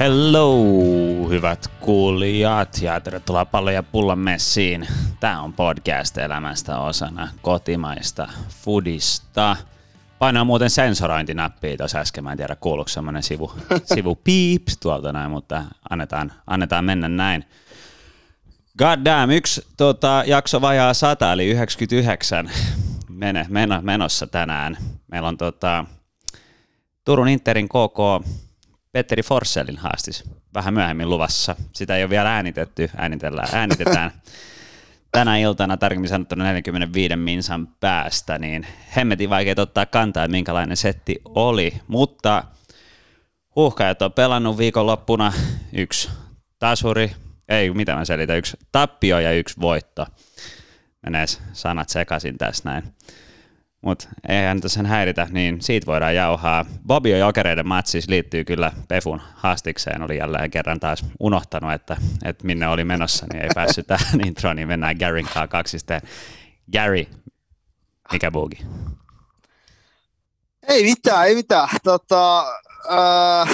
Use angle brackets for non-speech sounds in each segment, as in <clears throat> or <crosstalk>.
Hello, hyvät kuulijat ja tervetuloa Pallo ja Pullan messiin. Tämä on podcast elämästä osana kotimaista foodista. Painaa muuten sensorointinappia tuossa äsken, mä en tiedä kuuluuko semmoinen sivu, <laughs> sivu piips tuolta näin, mutta annetaan, annetaan mennä näin. God damn, yksi tota, jakso vajaa 100 eli 99 mene, meno, menossa tänään. Meillä on tota, Turun Interin KK Petteri Forssellin haastis vähän myöhemmin luvassa. Sitä ei ole vielä äänitetty, äänitellään, äänitetään <laughs> tänä iltana tarkemmin sanottuna 45 minsan päästä, niin hemmetin vaikea ottaa kantaa, että minkälainen setti oli, mutta huuhkajat on pelannut viikonloppuna yksi tasuri, ei mitä mä selitän, yksi tappio ja yksi voitto. Menee sanat sekaisin tässä näin. Mutta eihän tässä häiritä, niin siitä voidaan jauhaa. Bobby Jokereiden matsis liittyy kyllä Pefun haastikseen. Oli jälleen kerran taas unohtanut, että, että minne oli menossa, niin ei päässyt tähän <laughs> introon, niin mennään Garyn kanssa kaksisteen. Gary, mikä bugi? Ei mitään, ei mitään. Tota, äh,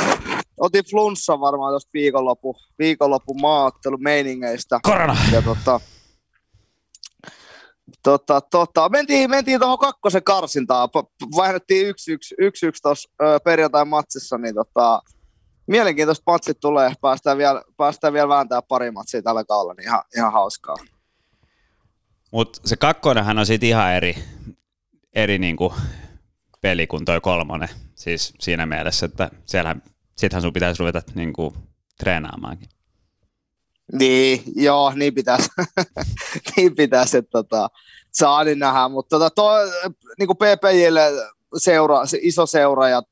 otin flunssa varmaan tuosta viikonloppu, viikonloppu maaottelu meiningeistä. Korona! Ja tota, tota, tota, mentiin, mentiin tuohon kakkosen karsintaan, vaihdettiin yksi yksi, yksi, yksi tuossa perjantain matsissa, niin tota, mielenkiintoista matsit tulee, päästään vielä, päästään vielä vääntää pari matsia tällä kaudella, niin ihan, ihan hauskaa. Mutta se kakkonenhan on sitten ihan eri, eri niinku peli kuin toi kolmonen, siis siinä mielessä, että siellähän, sittenhän sun pitäisi ruveta niinku treenaamaankin. Niin, joo, niin pitäisi, <laughs> niin pitäisi että tota, saa niin nähdä, mutta tota, to, niin kuin PPJille seura, se iso seura ja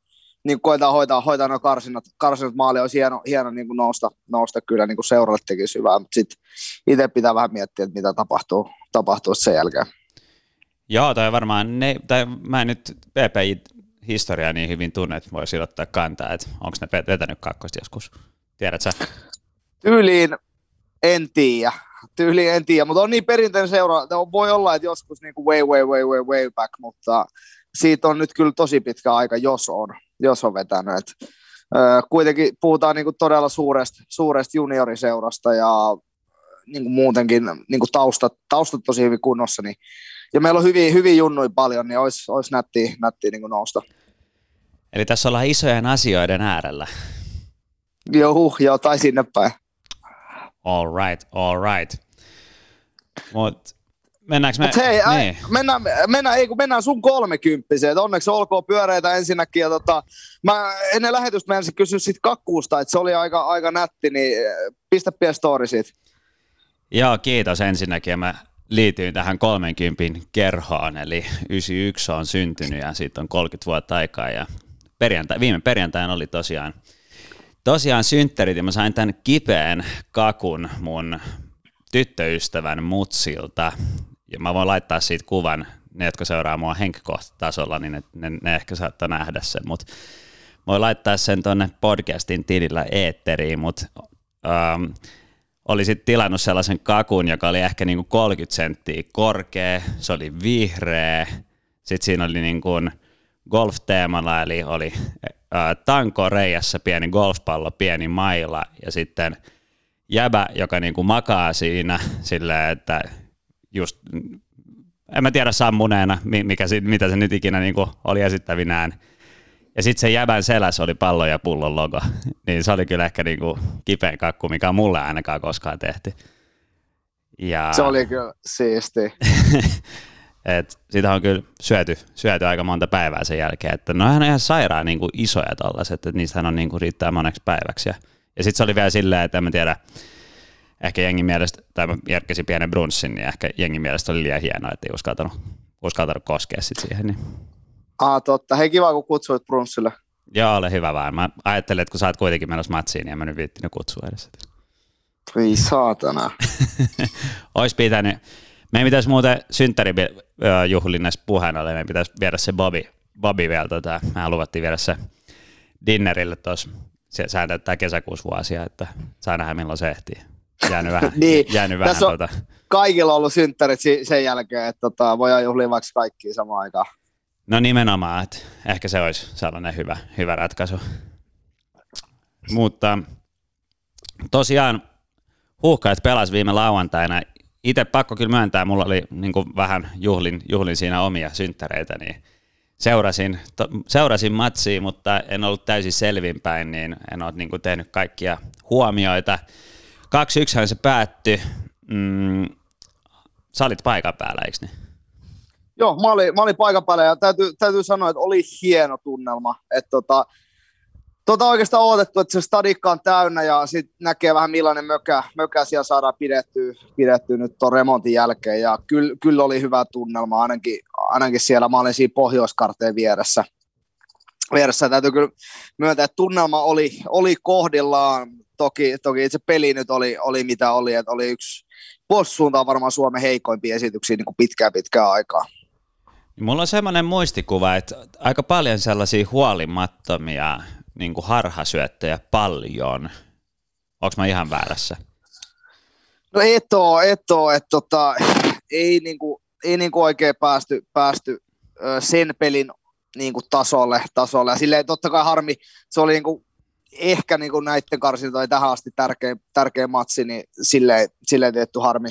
niin koetaan hoitaa, hoitaa nuo karsinat, karsinat maali, olisi hieno, hieno niin kuin nousta, nousta kyllä niin kuin seuralle tekisi hyvää, mutta sitten itse pitää vähän miettiä, että mitä tapahtuu, tapahtuu sen jälkeen. Joo, tai varmaan, ne, tai mä en nyt PPJ historiaa niin hyvin tunne, että voisi ottaa kantaa, että onko ne vetänyt kakkosta joskus, tiedätkö Tyyliin en tiedä, tyyliin en tiedä, mutta on niin perinteinen seura, voi olla, että joskus niin kuin way, way, way, way, way back, mutta siitä on nyt kyllä tosi pitkä aika, jos on, jos on vetänyt. Et, ö, kuitenkin puhutaan niin kuin todella suuresta, suuresta junioriseurasta ja niin kuin muutenkin niin kuin taustat, taustat tosi hyvin kunnossa, niin, ja meillä on hyvin, hyvin junnui paljon, niin olisi, olisi nättiä, nättiä niin kuin nousta. Eli tässä ollaan isojen asioiden äärellä. Joo, joo, tai sinne päin. All right, all right. Mut mennäänkö me? Mut hei, niin. ai, mennään, mennään, ei kun mennään sun kolmekymppiseen. Onneksi olkoon pyöreitä ensinnäkin. Ja tota, mä ennen lähetystä mä ensin kysyä sit kakkuusta, että se oli aika, aika nätti, niin pistä pieni story siitä. Joo, kiitos ensinnäkin. Mä liityin tähän 30 kerhoon, eli 91 on syntynyt ja siitä on 30 vuotta aikaa. Ja perjantai, viime perjantaina oli tosiaan tosiaan synttärit ja mä sain tämän kipeän kakun mun tyttöystävän mutsilta. Ja mä voin laittaa siitä kuvan, ne jotka seuraa mua henkilökohtaisella, niin ne, ne, ne ehkä saattaa nähdä sen, mutta voin laittaa sen tonne podcastin tilillä eetteriin, mutta ähm, oli sitten tilannut sellaisen kakun, joka oli ehkä niinku 30 senttiä korkea, se oli vihreä, sitten siinä oli niinku golf-teemalla, eli oli tanko reijässä pieni golfpallo, pieni maila ja sitten jäbä, joka niinku makaa siinä <laughs> silleen, että just, en mä tiedä sammuneena, mikä, mitä se nyt ikinä niinku oli esittävinään. Ja sitten se jäbän selässä oli pallo ja pullon logo. <laughs> Niin se oli kyllä ehkä niinku kipein kakku, mikä on mulle ainakaan koskaan tehty. Ja... Se oli kyllä siisti. <laughs> Et sitä on kyllä syöty, syöty aika monta päivää sen jälkeen. Että no on ihan sairaan niin kuin isoja tollaset, että niistähän on niin kuin riittää moneksi päiväksi. Ja, ja sitten se oli vielä silleen, että en mä tiedä, ehkä jengin mielestä, tai mä järkkäsin pienen brunssin, niin ehkä jengin mielestä oli liian hienoa, että ei uskaltanut, uskaltanut koskea sit siihen. Niin. Ah, totta. Hei, kiva, kun kutsuit brunssille. Joo, ole hyvä vaan. Mä ajattelin, että kun sä oot kuitenkin menossa matsiin, niin en mä nyt viittinyt kutsua edes. Voi saatana. <laughs> Ois pitänyt, meidän pitäisi muuten synttärijuhlinnassa puheen ollen, meidän pitäisi viedä se Bobby, Bobby vielä, tota, mehän luvattiin viedä se dinnerille tuossa, se, sehän täyttää kesäkuussa vuosia, että saa nähdä milloin se ehtii. Jäänyt vähän, <laughs> niin, jäänyt vähän on tota. kaikilla ollut synttärit sen jälkeen, että tota, voidaan juhlia vaikka kaikki samaan aikaan. No nimenomaan, että ehkä se olisi sellainen hyvä, hyvä ratkaisu. Mutta tosiaan huuhkajat pelas viime lauantaina. Itse pakko kyllä myöntää, mulla oli niin vähän juhlin, juhlin siinä omia synttäreitä, niin seurasin, to, seurasin matsia, mutta en ollut täysin selvinpäin, niin en ole niin tehnyt kaikkia huomioita. 2-1 se päättyi. Mm, sä olit paikan päällä, eikö niin? Joo, mä olin, mä olin paikan päällä ja täytyy, täytyy sanoa, että oli hieno tunnelma. Että tota, tota oikeastaan odotettu, että se stadikka on täynnä ja sitten näkee vähän millainen mökä, mökä siellä saadaan pidettyä, pidettyä nyt tuon remontin jälkeen. Ja kyllä, kyllä oli hyvä tunnelma, ainakin, ainakin siellä mä olin siinä pohjoiskarteen vieressä. vieressä. Täytyy kyllä myöntää, että tunnelma oli, oli kohdillaan. Toki, toki itse peli nyt oli, oli mitä oli, että oli yksi puolustussuuntaan varmaan Suomen heikoimpia esityksiä niin kuin pitkään pitkään aikaa. Mulla on semmoinen muistikuva, että aika paljon sellaisia huolimattomia niin kuin harhasyöttöjä paljon. Onko mä ihan väärässä? No et oo, et oo, että tota, ei, niinku, ei niinku oikein päästy, päästy sen pelin niinku tasolle, tasolle. Ja silleen totta kai harmi, se oli niinku, ehkä niinku näiden karsintojen tähän asti tärkein, tärkein matsi, niin silleen, silleen tietty harmi.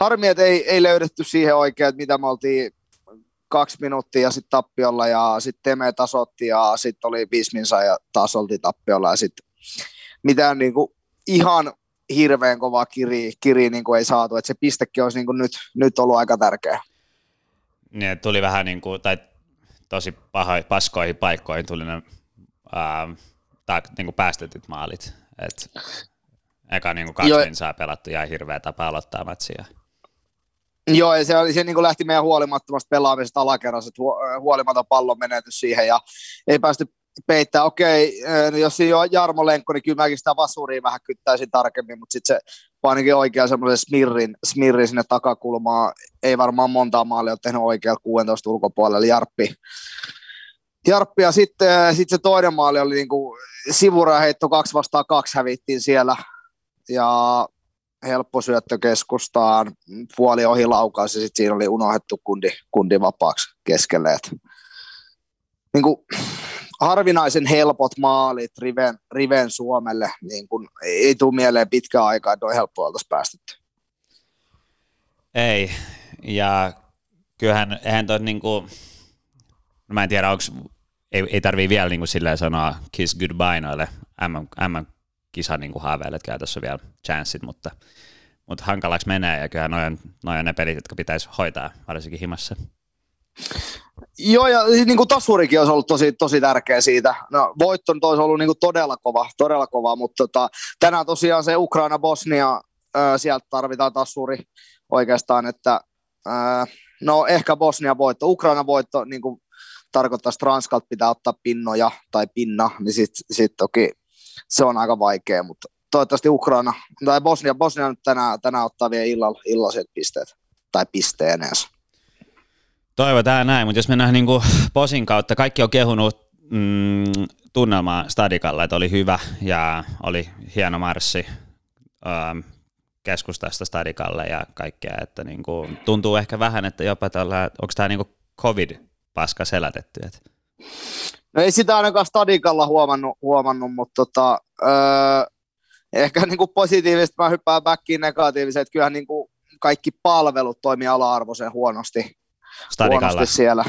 Harmi, että ei, ei löydetty siihen oikein, että mitä me oltiin kaksi minuuttia ja sitten tappiolla ja sitten Teme tasotti ja sitten oli viisi minsa ja taas oltiin tappiolla ja sitten mitään niinku ihan hirveän kova kiri, kiri niin kuin ei saatu, että se pistekin olisi niin kuin nyt, nyt ollut aika tärkeä. Niin, tuli vähän niin kuin, tai tosi paho, paskoihin paikkoihin tuli ne ää, tai, niin kuin päästetyt maalit. Et, eka niin kuin kaksi minsaa pelattu ja hirveä tapa aloittaa matsia. Joo, ja se, se niin kuin lähti meidän huolimattomasta pelaamisesta alakerrassa, että huolimaton pallon menetys siihen, ja ei päästy peittää. Okei, no jos siinä on Jarmo Lenkko, niin kyllä mäkin sitä vasuria vähän kyttäisin tarkemmin, mutta sitten se ainakin oikein semmoisen smirrin, smirrin sinne takakulmaan. Ei varmaan montaa maalia ole tehnyt oikealla 16 ulkopuolella. Jarppi, Jarppi ja sitten sit se toinen maali oli niinku sivuraheitto kaksi vastaan kaksi hävittiin siellä. Ja helppo syöttö keskustaan, puoli ohi laukaus ja sitten siinä oli unohdettu kundi, kundi vapaaksi keskelle. Et, niin kuin, harvinaisen helpot maalit Riven, Riven Suomelle, niin kuin, ei tule mieleen pitkään aikaa, että on helppoa oltaisiin päästetty. Ei, ja kyllähän eihän toi niin kuin, no mä en tiedä, onko, ei, ei tarvii vielä niin kuin sanoa kiss goodbye noille MM, MM kisa niin kuin haaveille, että käytössä vielä chanssit, mutta, mutta hankalaksi menee ja kyllä noin, noin ne pelit, jotka pitäisi hoitaa, varsinkin himassa. Joo, ja niin kuin tasurikin olisi ollut tosi, tosi tärkeä siitä. No, voitto nyt olisi ollut niin kuin todella kova, todella kova, mutta tota, tänään tosiaan se Ukraina-Bosnia, sieltä tarvitaan tasuri oikeastaan, että äh, no ehkä Bosnia voitto, Ukraina voitto niin kuin tarkoittaa, että Ranskalta pitää ottaa pinnoja tai pinna, niin sitten sit toki se on aika vaikea, mutta toivottavasti Ukraina, tai Bosnia, Bosnia nyt tänään, tänään ottaa vielä illalla, illaset pisteet, tai pisteenensä. Toivotaan näin, mutta jos mennään niin kuin Posin kautta, kaikki on kehunut mm, tunnelmaa Stadikalla, että oli hyvä ja oli hieno marssi ähm, keskustasta Stadikalle ja kaikkea, että niin kuin, tuntuu ehkä vähän, että jopa tällä, onko tämä niin covid-paska selätetty? Että... No ei sitä ainakaan Stadikalla huomannut, huomannut mutta tota, öö, ehkä niin kuin positiivisesti mä hyppään backiin negatiivisesti, että kyllähän niin kuin kaikki palvelut toimii ala-arvoisen huonosti, huonosti siellä.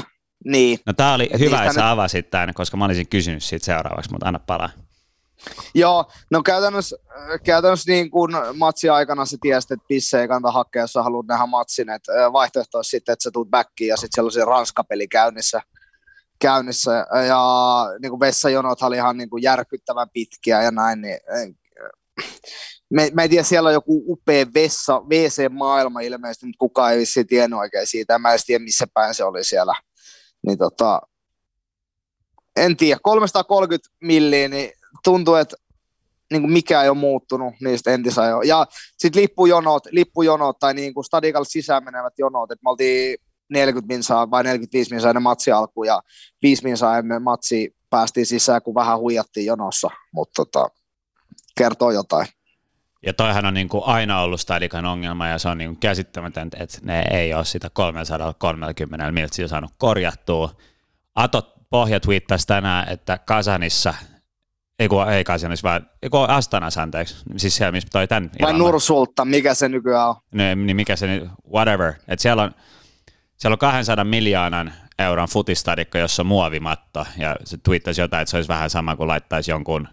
Niin. No tää oli hyvä, että sä avasit tämän, koska mä olisin kysynyt siitä seuraavaksi, mutta anna palaa. Joo, no käytännössä, käytännössä niin kuin matsi aikana se tiesi, että pisse ei kannata hakea, jos sä haluat nähdä matsin. että vaihtoehto olisi sitten, että sä tulet backiin ja sitten siellä olisi ranskapeli käynnissä – käynnissä ja niin kuin vessajonot oli ihan niin kuin järkyttävän pitkiä ja näin, niin me, mä en tiedä, siellä on joku upea vessa, WC-maailma ilmeisesti, mutta kukaan ei vissi tiennyt oikein siitä, mä en tiedä missä päin se oli siellä. Niin tota, en tiedä, 330 milliä, niin tuntuu, että niin mikä ei ole muuttunut niistä entisajoista. Ja sitten lippujonot, lippujonot tai niin kuin stadikalle sisään menevät jonot, että me oltiin 40 minsaa vai 45 minsaa ennen matsi alkuun ja 5 minsaa ennen matsi päästiin sisään, kun vähän huijattiin jonossa, mutta tota, kertoo jotain. Ja toihan on niin kuin aina ollut Stadikan ongelma ja se on niin kuin käsittämätöntä, että ne ei ole sitä 330 miltsiä saanut korjattua. Ato Pohja twiittasi tänään, että Kasanissa ei kun, ei siinä vaan, ei kun Astanas anteeksi, siis siellä missä toi tän Vai Nursulta, mikä se nykyään on? Niin, niin mikä se nyt, whatever, että siellä on, siellä on 200 miljoonan euron futistadikko, jossa on muovimatto, ja se twiittasi jotain, että se olisi vähän sama kuin laittaisi jonkun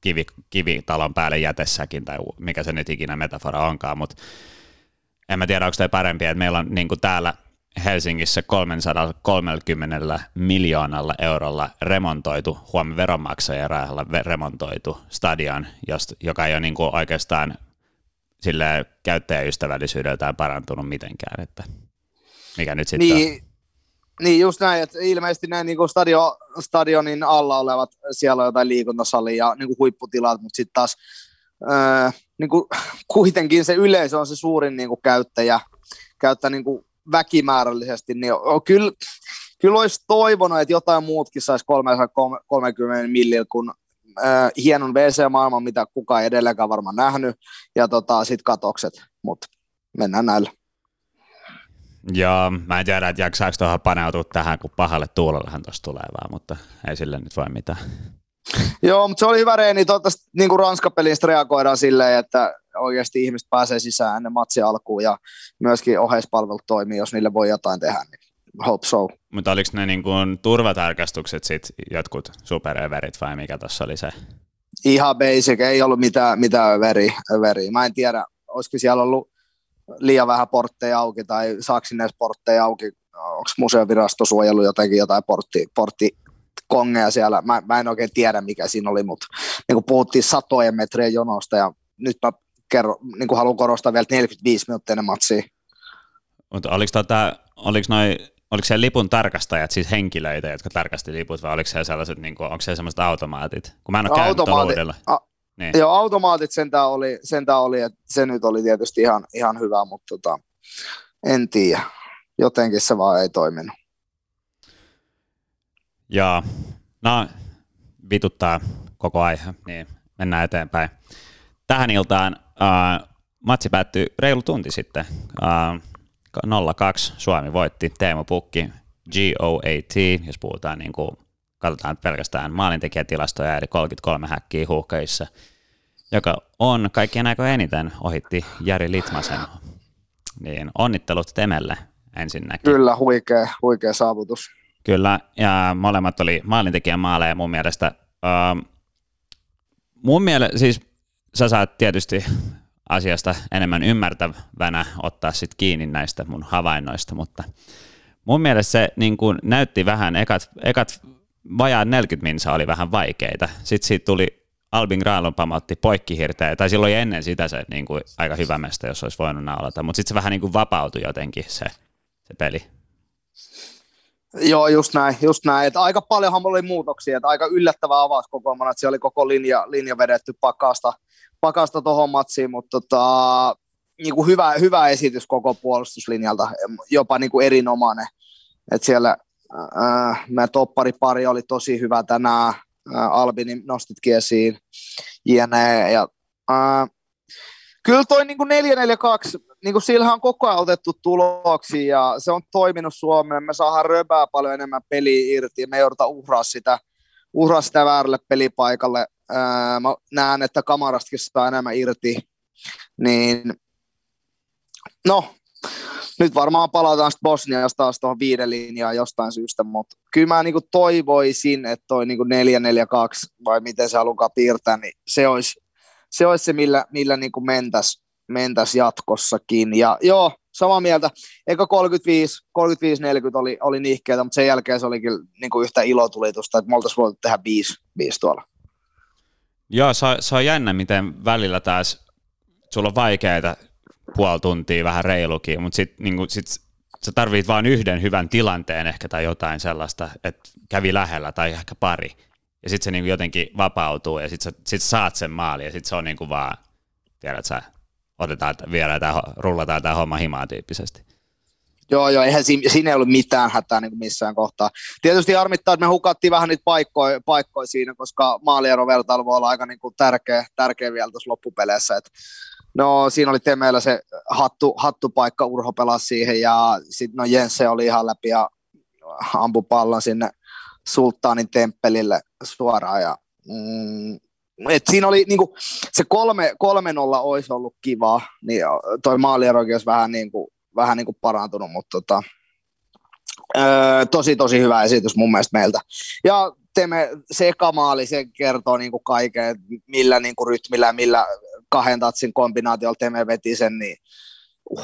kivi, kivitalon päälle jätessäkin, tai mikä se nyt ikinä metafora onkaan, mutta en mä tiedä, onko tämä parempi, että meillä on niin täällä Helsingissä 330 miljoonalla eurolla remontoitu, huom. veronmaksajien rahalla remontoitu stadion, joka ei ole niin kuin oikeastaan sille käyttäjäystävällisyydeltään parantunut mitenkään, että mikä nyt sitten niin, on. Niin, just näin, että ilmeisesti näin niin kuin stadio, stadionin alla olevat, siellä on jotain liikuntasalia ja niin kuin huipputilat, mutta sitten taas ää, niin kuin, <laughs> kuitenkin se yleisö on se suurin niin kuin käyttäjä, käyttää niin kuin väkimäärällisesti, niin on, kyllä, kyllä olisi toivonut, että jotain muutkin saisi 330 millillä, kun äh, hienon WC-maailman, mitä kukaan ei edelleenkään varmaan nähnyt, ja tota, sitten katokset, mutta mennään näillä. Joo, mä en tiedä, että jaksaako tuohon paneutua tähän, kun pahalle tuulellahan tuossa tulee vaan, mutta ei sille nyt voi mitään. Joo, mutta se oli hyvä reeni. Toivottavasti niin kuin Ranska-pelistä reagoidaan silleen, että oikeasti ihmiset pääsee sisään ennen matsi alkuun ja myöskin oheispalvelut toimii, jos niille voi jotain tehdä. Niin hope so. Mutta oliko ne niin kuin turvatarkastukset sit jotkut superöverit vai mikä tuossa oli se? Ihan basic, ei ollut mitään, mitään överi, överi. Mä en tiedä, olisiko siellä ollut liian vähän portteja auki tai saako sinne portteja auki, onko museovirasto suojellut jotenkin jotain portti, portti kongeja siellä. Mä, mä en oikein tiedä, mikä siinä oli, mutta niin kuin puhuttiin satojen metrien jonosta ja nyt mä kerro, niin kuin haluan korostaa vielä 45 minuuttia ennen matsia. Mutta oliko, tota, oliko, noi, oliko se lipun tarkastajat siis henkilöitä, jotka tarkasti liput, vai oliko se sellaiset, niin kuin, onko se sellaiset automaatit? Kun mä en ole Automaati, a, niin. Joo, automaatit sentään oli, sentään oli, että se nyt oli tietysti ihan, ihan hyvä, mutta tota, en tiedä. Jotenkin se vaan ei toiminut. Joo, no vituttaa koko aihe, niin mennään eteenpäin. Tähän iltaan uh, matsi päättyi reilu tunti sitten. Äh, 0-2 Suomi voitti Teemu Pukki, GOAT, jos puhutaan niin kuin, katsotaan pelkästään maalintekijätilastoja, eli 33 häkkiä huuhkeissa, joka on kaikkien aikojen eniten ohitti Jari Litmasen. Niin onnittelut Temelle ensinnäkin. Kyllä, huikea, huikea saavutus. Kyllä, ja molemmat oli maalintekijän maaleja mun mielestä. Uh, mun mielestä, siis sä saat tietysti asiasta enemmän ymmärtävänä ottaa sit kiinni näistä mun havainnoista, mutta mun mielestä se niin kun näytti vähän, ekat, ekat vajaa 40 minsa oli vähän vaikeita. Sitten siitä tuli Albin Granlund otti poikkihirteä, tai silloin ennen sitä se niin kuin, aika hyvä mestä, jos olisi voinut naulata, mutta sitten se vähän niin kuin vapautui jotenkin se, se peli. Joo, just näin, just näin. Että aika paljonhan oli muutoksia, että aika yllättävä avauskokoelma, että siellä oli koko linja, linja vedetty pakasta, pakasta tuohon matsiin, mutta tota, niin kuin hyvä, hyvä esitys koko puolustuslinjalta, jopa niin kuin erinomainen. Että siellä äh, meidän topparipari oli tosi hyvä tänään, äh, Albinin nostitkin esiin, jne. Ja, äh, kyllä toi niin 442, niin kuin sillä on koko ajan otettu tuloksia ja se on toiminut Suomeen. Me saadaan röbää paljon enemmän peliä irti ja me joudutaan uhraa sitä, uhraa sitä väärälle pelipaikalle. Ää, mä näen, että kamarastakin saa enemmän irti. Niin, no, nyt varmaan palataan sitten Bosniasta taas tuohon viiden linjaan jostain syystä, mutta kyllä mä niinku toivoisin, että toi niinku 442 vai miten se halukaa piirtää, niin se olisi se, olisi se millä, millä niinku mentäisiin mentäisi jatkossakin. Ja joo, samaa mieltä. Eka 35, 35-40 oli, oli nihkeitä, mutta sen jälkeen se oli kyllä niin kuin yhtä ilotulitusta, että me oltaisiin voitu tehdä biisi, biisi tuolla. Joo, se se on jännä, miten välillä taas sulla on vaikeita puoli tuntia, vähän reilukin, mutta sitten niin sit sä tarvit vain yhden hyvän tilanteen ehkä tai jotain sellaista, että kävi lähellä tai ehkä pari. Ja sitten se niin jotenkin vapautuu ja sitten sä, sit saat sen maali ja sitten se on niin vaan, tiedät sä, otetaan, viedään tämä, rullataan tämä homma himaa tyyppisesti. Joo, joo, eihän siinä, siinä ei ollut mitään hätää niin missään kohtaa. Tietysti harmittaa, että me hukattiin vähän niitä paikkoja, paikkoja siinä, koska maalierovertailu voi olla aika niin kuin tärkeä, tärkeä vielä tuossa loppupeleissä. Et, no siinä oli Temeillä se hattu, hattupaikka, Urho pelasi siihen ja sitten no Jense oli ihan läpi ja ampui pallon sinne Sultaanin temppelille suoraan ja mm, et siinä oli niinku, se kolme, kolme nolla olisi ollut kiva, niin toi maalierokin olisi vähän, niinku, vähän niinku parantunut, mutta tota, öö, tosi tosi hyvä esitys mun mielestä meiltä. Ja Teme, se se kertoo niinku kaiken, millä niinku rytmillä millä kahden tatsin kombinaatiolla Teme veti sen, niin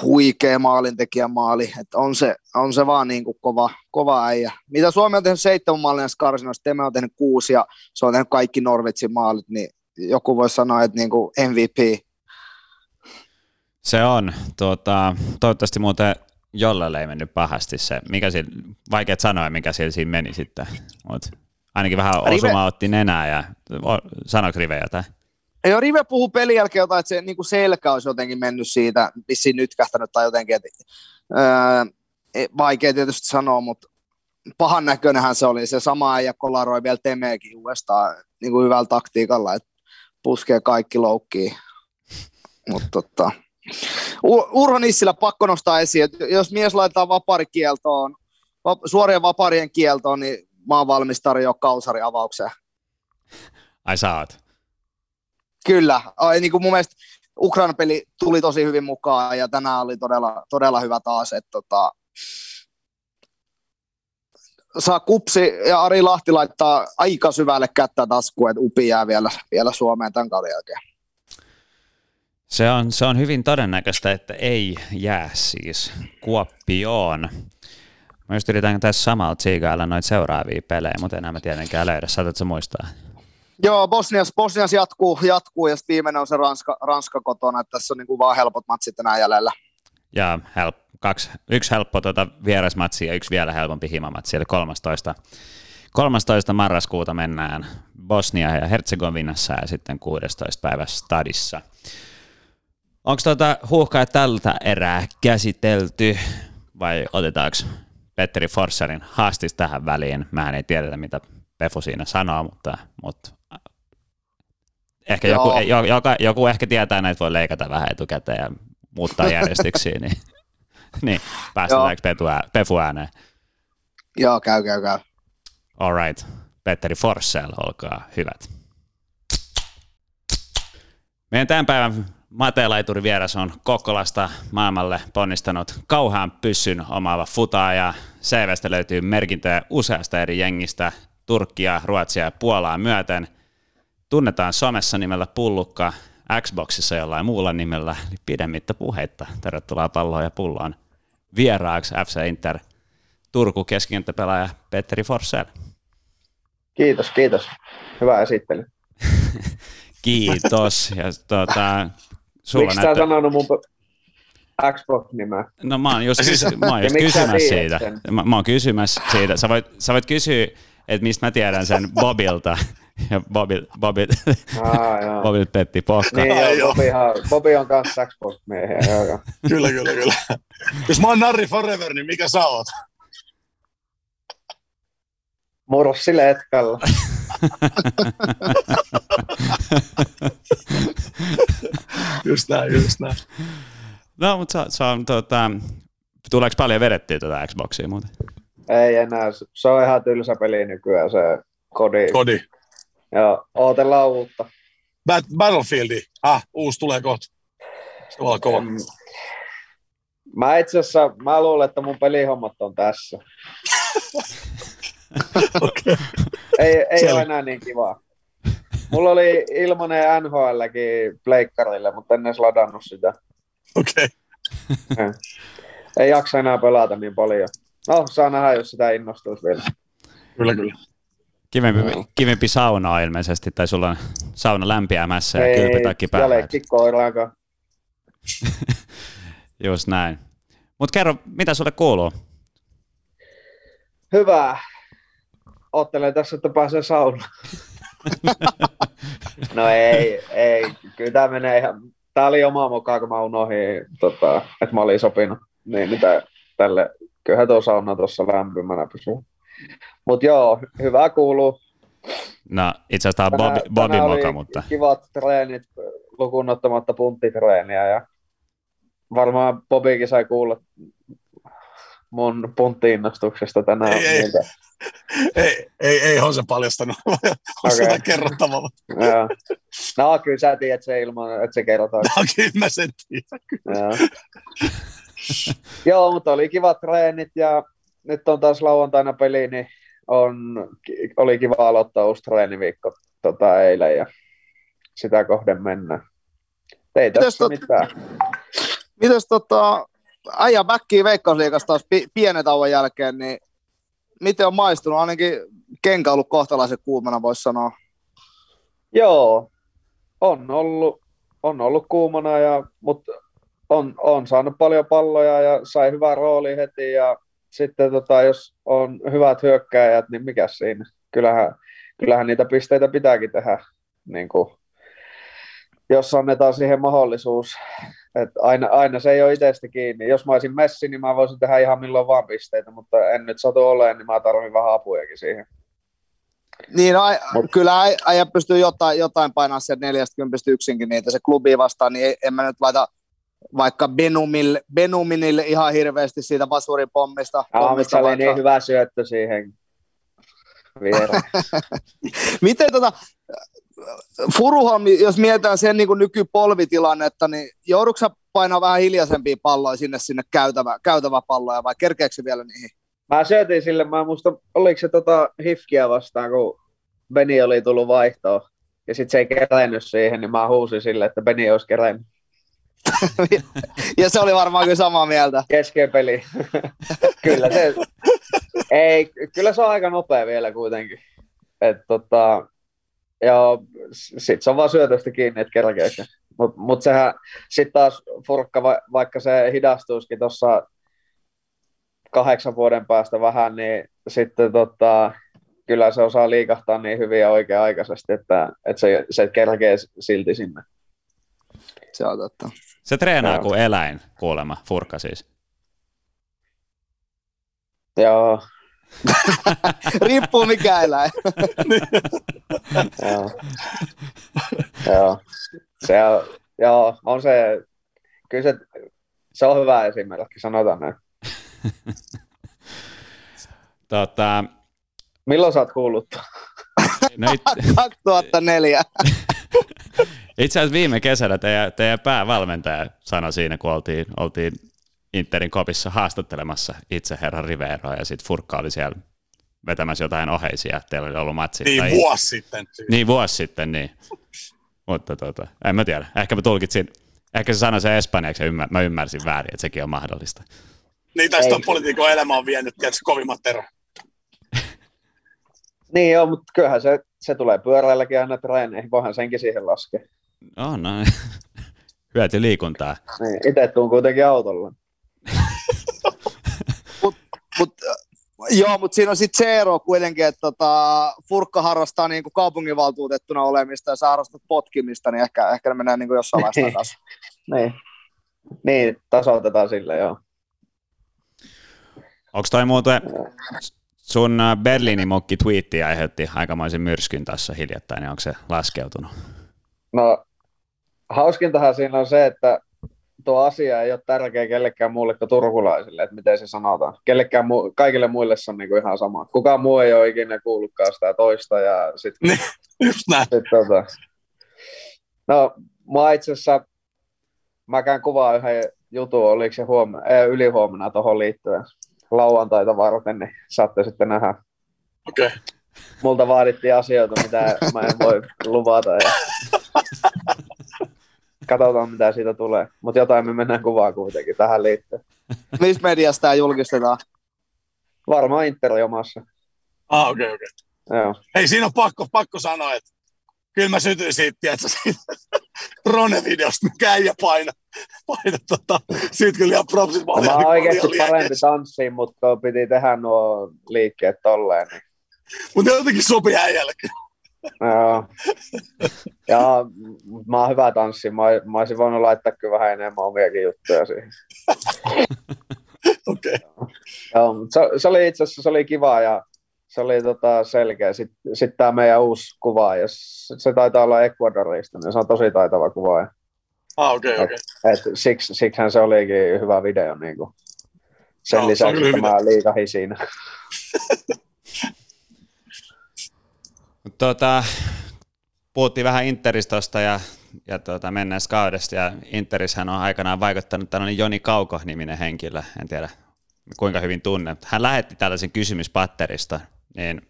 huikea maalintekijän maali. Et on, se, on se vaan niin kuin kova, kova äijä. Mitä Suomi on tehnyt seitsemän maalia näissä karsinoissa, Teme on tehnyt kuusi ja se on tehnyt kaikki Norvitsin maalit, niin joku voisi sanoa, että niin kuin MVP. Se on. Tuota, toivottavasti muuten jollalle ei mennyt pahasti se, mikä siinä, vaikea sanoa, mikä siellä siinä meni sitten, mutta ainakin vähän osuma otti nenää ja sanoiko Rive jotain? Joo, Rive puhuu pelin jälkeen jotain, että se niin kuin selkä olisi jotenkin mennyt siitä, vissiin nytkähtänyt tai jotenkin, että, öö, vaikea tietysti sanoa, mutta pahan näköinenhän se oli. Se sama ja kolaroi vielä Temeekin uudestaan niin kuin hyvällä taktiikalla, että puskee kaikki loukkiin. Mutta tota, Urho Nissilä pakko nostaa esiin, että jos mies laitetaan vaparikieltoon, suorien vaparien kieltoon, niin mä oon valmis tarjoa kausari avaukseen. Ai sä oot. Kyllä, niin kuin mun mielestä Ukrainan peli tuli tosi hyvin mukaan ja tänään oli todella, todella hyvä taas, että tota, saa Kupsi ja Ari Lahti laittaa aika syvälle kättä taskuun, että Upi jää vielä, vielä Suomeen tämän kauden jälkeen. Se on, se on hyvin todennäköistä, että ei jää siis Kuoppioon. Mä just yritän tässä samalla tsiikailla noita seuraavia pelejä, mutta enää mä tietenkään löydä. Saatatko muistaa? Joo, Bosnias, Bosnias jatkuu, jatkuu ja sitten viimeinen on se Ranska, Ranska kotona, että tässä on niin kuin vaan helpot matsit enää jäljellä. Ja help, kaksi, yksi helppo tuota vierasmatsi ja yksi vielä helpompi himamatsi, eli 13. 13. marraskuuta mennään Bosnia ja Herzegovinassa ja sitten 16. päivä Stadissa. Onko tuota huuhkaa tältä erää käsitelty vai otetaanko Petteri Forsserin haastis tähän väliin? Mähän ei tiedetä, mitä Pefu siinä sanoo, mutta, mutta ehkä joku, joka, joku ehkä tietää, että voi leikata vähän etukäteen ja muuttaa <laughs> järjestyksiä, niin, <laughs> niin päästetäänkö Pefu, Pefu ääneen? Joo, käy, käy, käy. All right. Petteri Forssell, olkaa hyvät. Meidän tämän päivän Matelaituri vieras on Kokkolasta maailmalle ponnistanut kauhaan pyssyn omaava futaa ja CVstä löytyy merkintöjä useasta eri jengistä, Turkkia, Ruotsia ja Puolaa myöten. Tunnetaan somessa nimellä Pullukka, Xboxissa jollain muulla nimellä, niin pidemmittä puheitta. Tervetuloa palloon ja pulloon vieraaksi FC Inter Turku keskikenttäpelaaja Petteri Forsell. Kiitos, kiitos. Hyvä esittely. <laughs> kiitos. Ja tuota, sulla Miksi näyttää... sä sanonut mun Xbox-nimeä? No mä oon just, kysy... mä oon just kysymässä siitä. Mä, mä oon kysymässä siitä. Sä voit, sä voit kysyä, että mistä mä tiedän sen Bobilta. Ja Bobil, Bobil, ah, <laughs> Bobil petti pohka. Niin joo, joo. Bobihan, Bobi on kanssa Xbox-miehiä. Joo, joo. kyllä, kyllä, kyllä. Jos mä oon Narri Forever, niin mikä sä oot? Murossi letkalla. <laughs> just näin, just näin. No, mutta se, se on, tuota, tuleeko paljon vedettyä tuota Xboxia muuten? Ei enää, se on ihan tylsä peli nykyään se kodi. Kodi. Ja ootellaan uutta. Bat- Battlefieldi, ah, uusi tulee kohta. Se olla kova. Mä itse asiassa, mä luulen, että mun pelihommat on tässä. <laughs> okay. Ei, ei ole enää niin kivaa. Mulla oli ilmanen NHLkin pleikkarille, mutta en edes ladannut sitä. Okei. Okay. Ei jaksa enää pelata niin paljon. No, saa nähdä, jos sitä innostuisi vielä. Kyllä, kyllä. Kivempi, no. kivempi sauna on ilmeisesti, tai sulla on sauna lämpiämässä ja kylpytakki päällä. Ei, koiraakaan. <laughs> Just näin. Mutta kerro, mitä sulle kuuluu? Hyvää. Ottelen tässä, että pääsee saunaan. <laughs> no ei, ei. Kyllä tämä menee ihan... Tämä oli oma mukaan, kun mä unohdin, tota, että mä olin sopinut. Niin mitä tälle, kyllähän tuo sauna tuossa lämpimänä pysyy. Mutta joo, hyvä kuuluu. No itse asiassa tämä on Bobby, Bobby moka, mutta... kivat treenit lukuun ottamatta punttitreeniä ja varmaan Bobikin sai kuulla mun punttiinnostuksesta tänään. Ei, ei. Ei, ei, ei Hose paljastanut. <laughs> Onko Okei. okay. kerrottavaa? Joo. No kyllä sä tiedät se ilman, että se kerrotaan. No kyllä mä sen tiedän. Joo. Joo, mutta oli kivat treenit ja nyt on taas lauantaina peli, niin on, oli kiva aloittaa uusi treeniviikko tota, eilen ja sitä kohden mennään. Ei Mites tässä tot- mitään. Mites tota, äijä backiin Veikkausliigassa taas pi- pienen tauon jälkeen, niin miten on maistunut? Ainakin kenkä ollut kohtalaisen kuumana, voisi sanoa. Joo, on ollut, on ollut kuumana, ja, mutta on, on saanut paljon palloja ja sai hyvää rooli heti ja sitten tota, jos on hyvät hyökkääjät, niin mikä siinä? Kyllähän, kyllähän niitä pisteitä pitääkin tehdä, niin kuin, jos annetaan siihen mahdollisuus. Et aina, aina se ei ole itsestä kiinni. Jos mä olisin Messi, niin mä voisin tehdä ihan milloin vaan pisteitä, mutta en nyt satu olemaan, niin mä tarvitsen vähän apujakin siihen. Niin, no, Mut- kyllä äijä pystyy jotain, jotain painaa sieltä 40 yksinkin niitä se klubi vastaan, niin en mä nyt laita vaikka Benumille, Benuminille ihan hirveästi siitä vasuripommista. Se oli niin hyvä syöttö siihen. <laughs> Miten tota, Furuhan, jos mietitään sen niin kuin nykypolvitilannetta, niin joudutko sä painaa vähän hiljaisempia palloja sinne, sinne käytävä, käytävä palloja vai kerkeekö vielä niihin? Mä syötin sille, mä muista, oliko se tota Hifkiä vastaan, kun Beni oli tullut vaihtoon. Ja sitten se ei kerennyt siihen, niin mä huusin sille, että Beni olisi kerennyt Ja se oli varmaan kyllä samaa mieltä. kesken peli. <laughs> kyllä se, ei, kyllä se on aika nopea vielä kuitenkin. Et tota, ja sit se on vaan syötöstä kiinni, että kerkeekö. Mutta mut sehän sitten taas furkka, va, vaikka se hidastuisikin tuossa kahdeksan vuoden päästä vähän, niin sitten tota, kyllä se osaa liikahtaa niin hyvin ja oikea-aikaisesti, että, että se, se kerkee silti sinne. Se on totta. Se treenaa Joo. kuin eläin kuulemma, furkka siis. Joo, Riippuu mikä eläin. joo. joo. Se on, joo, on se, kyllä se, se on hyvä esimerkki, sanotaan näin. <laughs> Tota, Milloin sä oot kuullut? no it, <laughs> 2004. <laughs> itse asiassa viime kesänä teidän, teidän päävalmentaja sanoi siinä, kun oltiin, oltiin Interin kopissa haastattelemassa itse herra Riveroa ja sitten Furkka oli siellä vetämässä jotain oheisia, että teillä oli ollut matsi. Niin tai- vuosi sitten. Siis. Niin, vuosi sitten, niin. Mutta tota, en mä tiedä. Ehkä mä tulkitsin, ehkä se sanoi sen espanjaksi ja ymmär, mä ymmärsin väärin, että sekin on mahdollista. Niin tästä Ei. on poliitikon elämä on vienyt, tiedätkö, kovimmat ero. Niin joo, mutta kyllähän se, se tulee pyöräilläkin aina treeneihin, voihan senkin siihen laskea. Oh, no. Hyöty liikuntaa. Niin, itse tuun kuitenkin autolla. <laughs> Mut, äh, joo, mutta siinä on sitten se ero kuitenkin, että tota, Furkka harrastaa niinku kaupunginvaltuutettuna olemista ja sä harrastat potkimista, niin ehkä, ehkä ne menee niinku jossain vaiheessa takaisin. <laughs> Niin. Niin, tasoitetaan sille, joo. Onko toi muuten, sun äh, Berliinin mokki twiitti aiheutti aikamoisen myrskyn tässä hiljattain, niin onko se laskeutunut? No, hauskintahan siinä on se, että tuo asia ei ole tärkeä kellekään muulle kuin turkulaisille, että miten se sanotaan. Kellekään muu, kaikille muille se on niin kuin ihan sama. Kukaan muu ei ole ikinä kuullutkaan sitä toista ja sitten <laughs> Just näin. sit, tota, No, mä itse asiassa, mä käyn kuvaa yhden jutun, oliko se huomenna, ei, ylihuomenna tuohon liittyen lauantaita varten, niin saatte sitten nähdä. Okei. Okay. Multa vaadittiin asioita, mitä mä en voi luvata. Ja... <laughs> Katsotaan, mitä siitä tulee. Mutta jotain me mennään kuvaan kuitenkin tähän liittyen. <laughs> Missä mediassa tämä julkistetaan? Varmaan Interi omassa. Ah, okei, okay, okei. Okay. Joo. Hei, siinä on pakko, pakko sanoa, että kyllä mä sytyin siitä, tiedätkö, siitä <laughs> Rone-videosta, mikä äijä paina, paina tota, siitä kyllä ihan propsit. No, mä oon oikeasti parempi tanssiin, mutta piti tehdä nuo liikkeet tolleen. Niin. Mutta jotenkin sopii äijälle kyllä. Joo. Ja mä oon hyvä tanssi. Mä, mä olisin voinut laittaa kyllä vähän enemmän omiakin juttuja siihen. Okei. Okay. Joo, se, se, oli itse asiassa se oli kiva ja se oli tota selkeä. Sitten sit tämä meidän uusi kuvaaja, se, se taitaa olla Ecuadorista, niin se on tosi taitava kuvaaja. Ah, okei, okay, okei. Okay. Et siksi, siksihän se olikin hyvä video. Niin kuin. sen on lisäksi, että mä liikahin siinä. <laughs> Tota, puhuttiin vähän Interistosta ja, ja tota, menneestä kaudesta, ja Interishän on aikanaan vaikuttanut tällainen Joni Kauko-niminen henkilö, en tiedä kuinka hyvin tunnet. Hän lähetti tällaisen kysymyspatterista, niin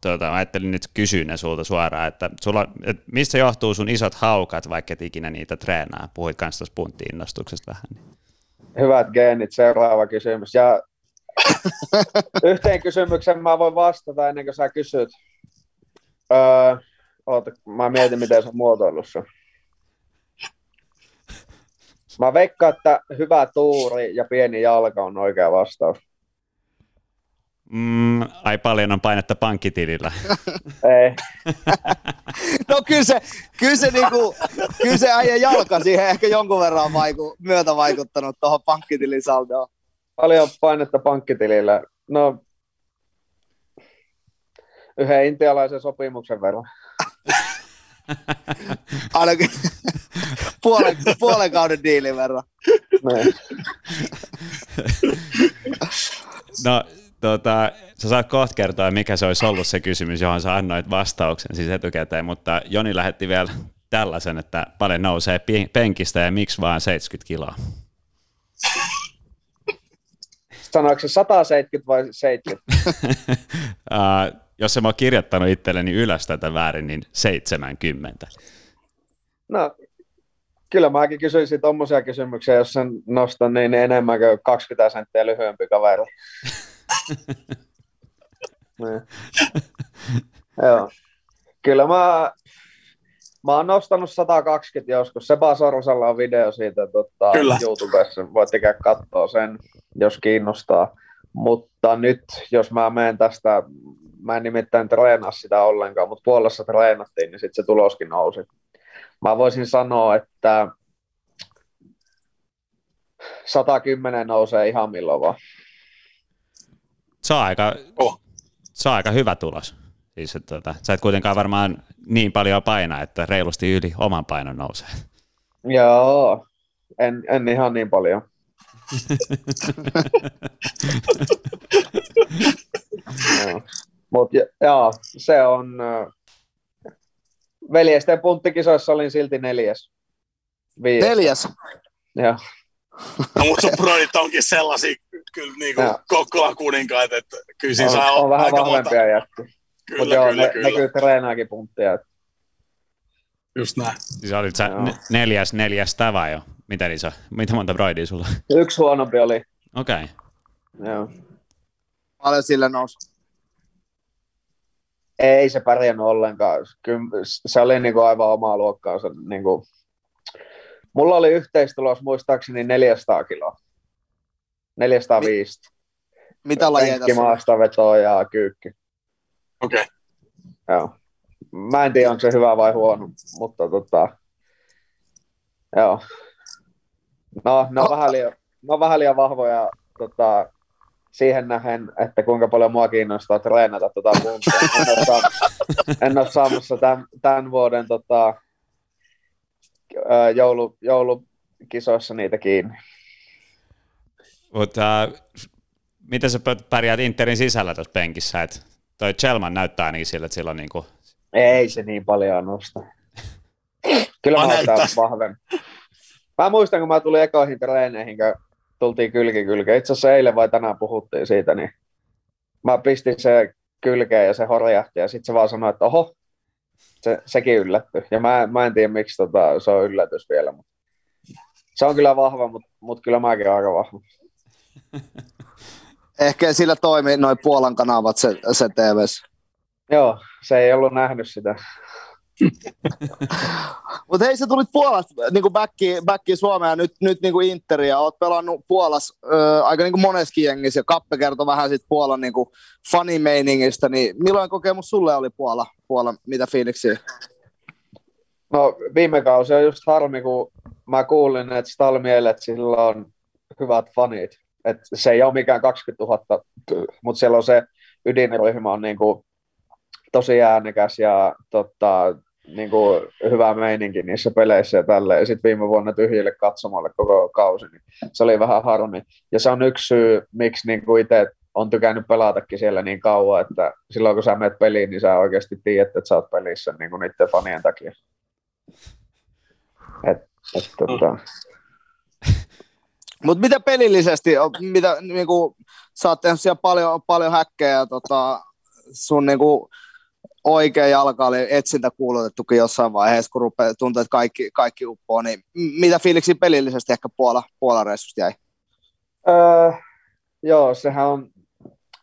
tota, ajattelin nyt kysyä ne sulta suoraan, että, sulla, että mistä johtuu sun isot haukat, vaikka et ikinä niitä treenaa? Puhuit kanssa tuossa punttiinnostuksesta vähän. Niin. Hyvät geenit, seuraava kysymys. Ja <laughs> yhteen kysymykseen mä voin vastata ennen kuin sä kysyt. Öö, oota, mä mietin, miten se on muotoillut sen. Mä veikkaan, että hyvä tuuri ja pieni jalka on oikea vastaus. Mm, ai paljon on painetta pankkitilillä. <laughs> Ei. <laughs> No kyllä se, kyllä se, niinku, kyllä se äijän jalka siihen ehkä jonkun verran vaiku, myötä vaikuttanut tuohon pankkitilin saldoon. Paljon painetta pankkitilillä. No, yhden intialaisen sopimuksen verran. <laughs> Ainakin puolen, puolen kauden diilin verran. Niin. No, tota, sä saat kohta kertoa, mikä se olisi ollut se kysymys, johon sä annoit vastauksen siis etukäteen, mutta Joni lähetti vielä tällaisen, että paljon nousee penkistä ja miksi vaan 70 kiloa. Sanoiko se 170 vai 70? uh, <laughs> jos en mä oon kirjoittanut itselleni ylös tätä väärin, niin 70. No, kyllä mäkin kysyisin tuommoisia kysymyksiä, jos sen nostan niin enemmän kuin 20 senttiä lyhyempi kaveri. <laughs> niin. Joo. Kyllä mä, mä oon nostanut 120 joskus. Seba Sorosalla on video siitä tota, Kyllä. YouTubessa. Voitte käydä katsoa sen, jos kiinnostaa. Mutta nyt, jos mä menen tästä, mä en nimittäin treenaa sitä ollenkaan, mutta puolessa treenattiin, niin sitten se tuloskin nousi. Mä voisin sanoa, että 110 nousee ihan milloin vaan. Se on aika, Oh. se on aika hyvä tulos. Siis, että, tota, sä et kuitenkaan varmaan niin paljon paina, että reilusti yli oman painon nousee. Joo, en, en ihan niin paljon. <laughs> Mut jo- joo, se on... Veljesten punttikisoissa olin silti neljäs. Viides. Neljäs. Joo. No, mutta sun broidit onkin sellaisia kyllä niinku Joo. Kokkolan kuninkaita, että kyllä siinä On, saa on vähän aika monta. vahvempia jätkiä. Kyllä, Mutta joo, kyllä, ne, kyllä. ne kyllä treenaakin punttia. Just näin. Siis olit sä ne- neljäs, neljästä vai jo? Mitä iso? Mitä monta broidia sulla? Yksi huonompi oli. Okei. Okay. Joo. Paljon sille nousi. Ei se pärjännyt ollenkaan. Kyllä se oli niinku aivan omaa luokkaansa. Niinku. Mulla oli yhteistulos muistaakseni 400 kiloa. 405. Mitä lajeja tässä maasta vetoa ja kyykky. Okei. Okay. Joo. Mä en tiedä, onko se hyvä vai huono, mutta tota, joo. No, ne on, No. vähän liian, ne on vähän liian vahvoja tota, siihen nähen, että kuinka paljon mua kiinnostaa treenata tota puntia. En ole, saam, en ole saamassa tämän, tämän vuoden tota, joulu, joulukisoissa niitä kiinni. Mutta äh, miten sä pä- pärjäät Interin sisällä tuossa penkissä? Et toi Chelman näyttää ainakin sillä, että sillä on niinku... Ei se niin paljon nosta. Kyllä Mä näyttäis. vahvempi. Mä muistan, kun mä tulin ekoihin treeneihin, kun tultiin kylki kylkeen. Itse asiassa eilen vai tänään puhuttiin siitä, niin mä pistin se kylkeen ja se horjahti ja sitten se vaan sanoi, että oho, se, sekin yllättyi. Ja mä, mä en tiedä, miksi tota, se on yllätys vielä. Mutta se on kyllä vahva, mutta mut kyllä mäkin aika vahva. <laughs> Ehkä sillä toimi noin Puolan kanavat se, se TVS. Joo, se ei ollut nähnyt sitä. Mutta hei, sä tulit Puolasta niin backiin Suomeen ja nyt, nyt niin Interia. Oot pelannut Puolassa ö, aika niin moneskin jengissä ja Kappe kertoi vähän siitä Puolan niin fanimeiningistä. Niin millainen kokemus sulle oli Puola? Puola mitä fiiliksiä? No viime kausi on just harmi, kun mä kuulin, että Stalmielet sillä on hyvät fanit. Et se ei ole mikään 20 000, mutta siellä on se ydinryhmä on niinku tosi äänekäs ja tota, niin kuin, hyvä meininki niissä peleissä ja tälleen. Ja sitten viime vuonna tyhjille katsomalle koko kausi, niin se oli vähän harmi. Ja se on yksi syy, miksi niin kuin itse on tykännyt pelatakin siellä niin kauan, että silloin kun sä menet peliin, niin sä oikeasti tiedät, että sä oot pelissä niin kuin niiden fanien takia. Et, et, tota... <laughs> Mutta mitä pelillisesti, mitä niinku, sä oot tehnyt siellä paljon, paljon häkkejä, tota, sun niinku, oikea jalka oli etsintä kuulutettukin jossain vaiheessa, kun rupeaa tuntuu, että kaikki, kaikki uppoo, niin mitä fiiliksi pelillisesti ehkä Puola, Puola reissusta jäi? Öö, joo, sehän on,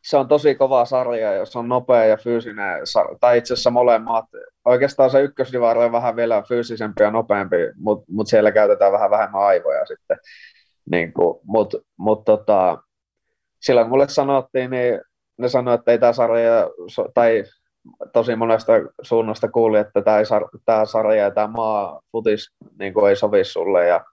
se on tosi kova sarja, jos on nopea ja fyysinen, tai itse asiassa molemmat. Oikeastaan se ykkösdivari on vähän vielä fyysisempi ja nopeampi, mutta mut siellä käytetään vähän vähemmän aivoja sitten. Niin mutta mut tota, silloin mulle sanottiin, niin ne sanoivat, että ei tämä sarja, tai tosi monesta suunnasta kuuli, että tämä, ei, tämä sarja ja tämä maa futis niin ei sovi sulle. Ja,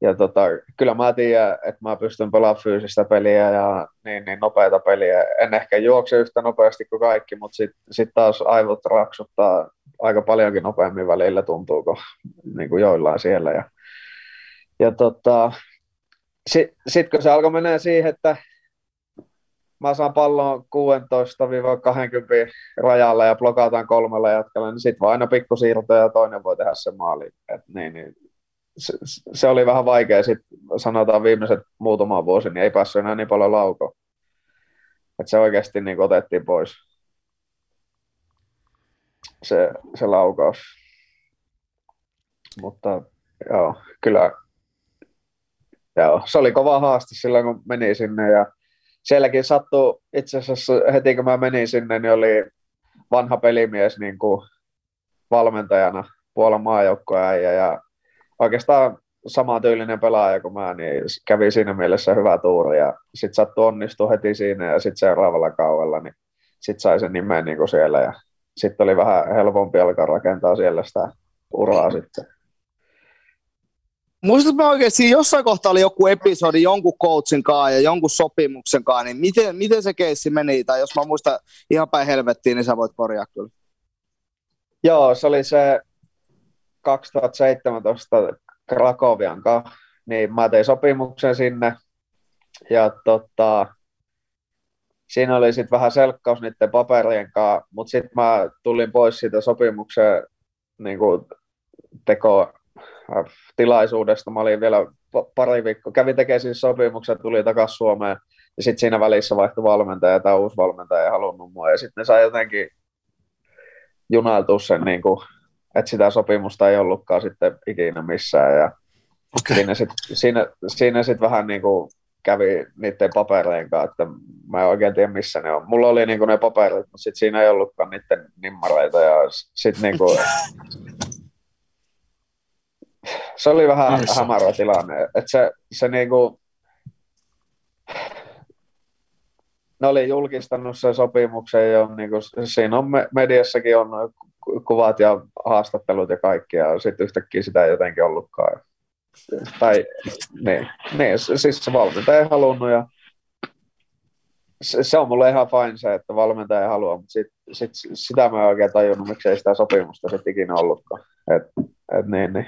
ja tota, kyllä mä tiedän, että mä pystyn pelaamaan fyysistä peliä ja niin, niin nopeita peliä. En ehkä juokse yhtä nopeasti kuin kaikki, mutta sitten sit taas aivot raksuttaa aika paljonkin nopeammin välillä, tuntuuko niin kuin joillain siellä. Ja, ja tota, sitten sit kun se alkoi mennä siihen, että mä saan pallon 16-20 rajalla ja blokataan kolmella jatkalla, niin sitten vaan aina pikku siirto ja toinen voi tehdä se maali. Et niin, niin, se, se, oli vähän vaikea sitten, sanotaan viimeiset muutama vuosi, niin ei päässyt enää niin paljon laukoon. Et se oikeasti niin otettiin pois, se, se laukaus. Mutta joo, kyllä joo, se oli kova haaste silloin, kun meni sinne ja sielläkin sattui, itse asiassa heti kun mä menin sinne, niin oli vanha pelimies niin kuin valmentajana Puolan maajoukkoäijä ja oikeastaan sama tyylinen pelaaja kuin mä, niin kävi siinä mielessä hyvä tuuri. Ja sitten sattui onnistua heti siinä ja sitten seuraavalla kaudella, niin sitten sai sen nimen niin kuin siellä. Ja sitten oli vähän helpompi alkaa rakentaa siellä sitä uraa sitten. Muistatko mä oikeasti, jossain kohtaa oli joku episodi jonkun coachin kanssa ja jonkun sopimuksen kanssa, niin miten, miten se keissi meni? Tai jos mä muistan ihan päin helvettiin, niin sä voit korjaa kyllä. Joo, se oli se 2017 Krakovian kanssa, niin mä tein sopimuksen sinne. Ja tota, siinä oli sitten vähän selkkaus niiden paperien kanssa, mutta sitten mä tulin pois siitä sopimuksen niin teko tilaisuudesta. Mä olin vielä pari viikkoa, kävin tekemään siis sopimuksen, tuli takaisin Suomeen, ja sitten siinä välissä vaihtui valmentaja, tai uusi valmentaja ei halunnut mua, ja sitten ne sai jotenkin junailtua sen, niin kuin, että sitä sopimusta ei ollutkaan sitten ikinä missään, ja okay. siinä sitten siinä, siinä sit vähän niin kuin kävi niiden papereiden kanssa, että mä en oikein tiedä missä ne on. Mulla oli niin kuin ne paperit, mutta sitten siinä ei ollutkaan niiden nimmareita ja sitten niin kuin, se oli vähän Niissä. hämärä tilanne. että se, se niinku, ne oli julkistanut sen sopimuksen jo, niin kuin, siinä on mediassakin on kuvat ja haastattelut ja kaikki, ja sitten yhtäkkiä sitä ei jotenkin ollutkaan. Tai, niin, niin, siis se valmentaja ei halunnut, ja se, se on mulle ihan fine se, että valmentaja ei halua, mutta sit, sit, sitä mä en oikein tajunnut, miksei sitä sopimusta sitten ikinä ollutkaan. Et, et niin, niin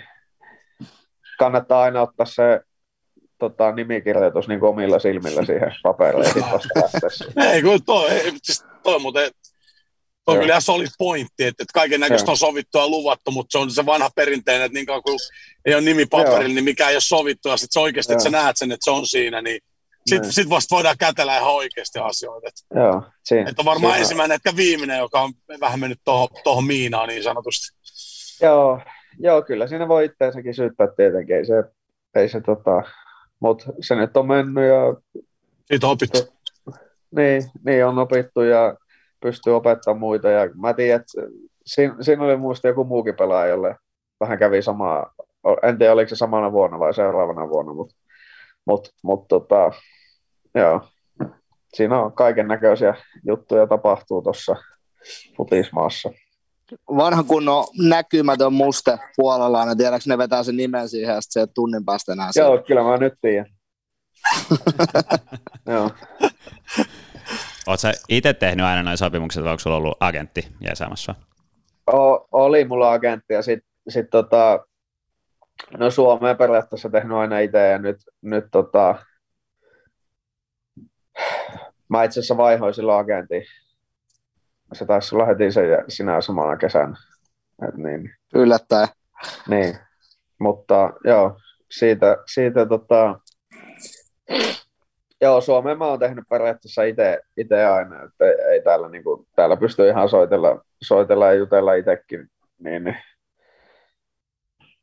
kannattaa aina ottaa se tota, nimikirjoitus niin omilla silmillä siihen <laughs> papereihin Ei, kun toi, ei, siis toi muuten, toi on kyllä ihan solid pointti, että, että kaiken näköistä on sovittu ja luvattu, mutta se on se vanha perinteinen, että niin kauan kuin ei ole nimi paperilla, niin mikä ei ole sovittu, ja sitten se oikeasti, Joo. että sä näet sen, että se on siinä, niin sitten niin. sit vasta voidaan kätellä ihan oikeasti asioita. Että, Joo, siinä, että on varmaan siinä. ensimmäinen, ehkä viimeinen, joka on vähän mennyt tuohon miinaan niin sanotusti. Joo, joo, kyllä siinä voi itteensäkin syyttää tietenkin, ei se, ei se tota, mutta se nyt on mennyt ja... Siitä opittu. Niin, niin, on opittu ja pystyy opettamaan muita ja mä tiedän, että siinä, siinä oli muista joku muukin pelaaja, jolle vähän kävi samaa, en tiedä oliko se samana vuonna vai seuraavana vuonna, mutta mut, mut, tota, joo, siinä on kaiken näköisiä juttuja tapahtuu tuossa futismaassa vanha kunnon näkymätön muste puolalainen, tiedätkö ne vetää sen nimen siihen ja sitten se tunnin päästä enää Joo, kyllä mä nyt tiedän. <laughs> Joo. Oletko itse tehnyt aina noin sopimukset vai onko sulla ollut agentti jäsämässä? O, oli mulla agentti ja sitten sit tota, no Suomeen periaatteessa tehnyt aina itse ja nyt, nyt tota, mä itse asiassa vaihoin silloin agentin. Se taisi olla heti sen sinä samana kesänä. Et niin. Yllättäen. Niin, mutta joo, siitä, siitä tota, joo, Suomeen mä oon tehnyt periaatteessa itse aina, että ei, ei täällä, niin kuin, täällä pysty ihan soitella, soitella ja jutella itsekin, niin, niin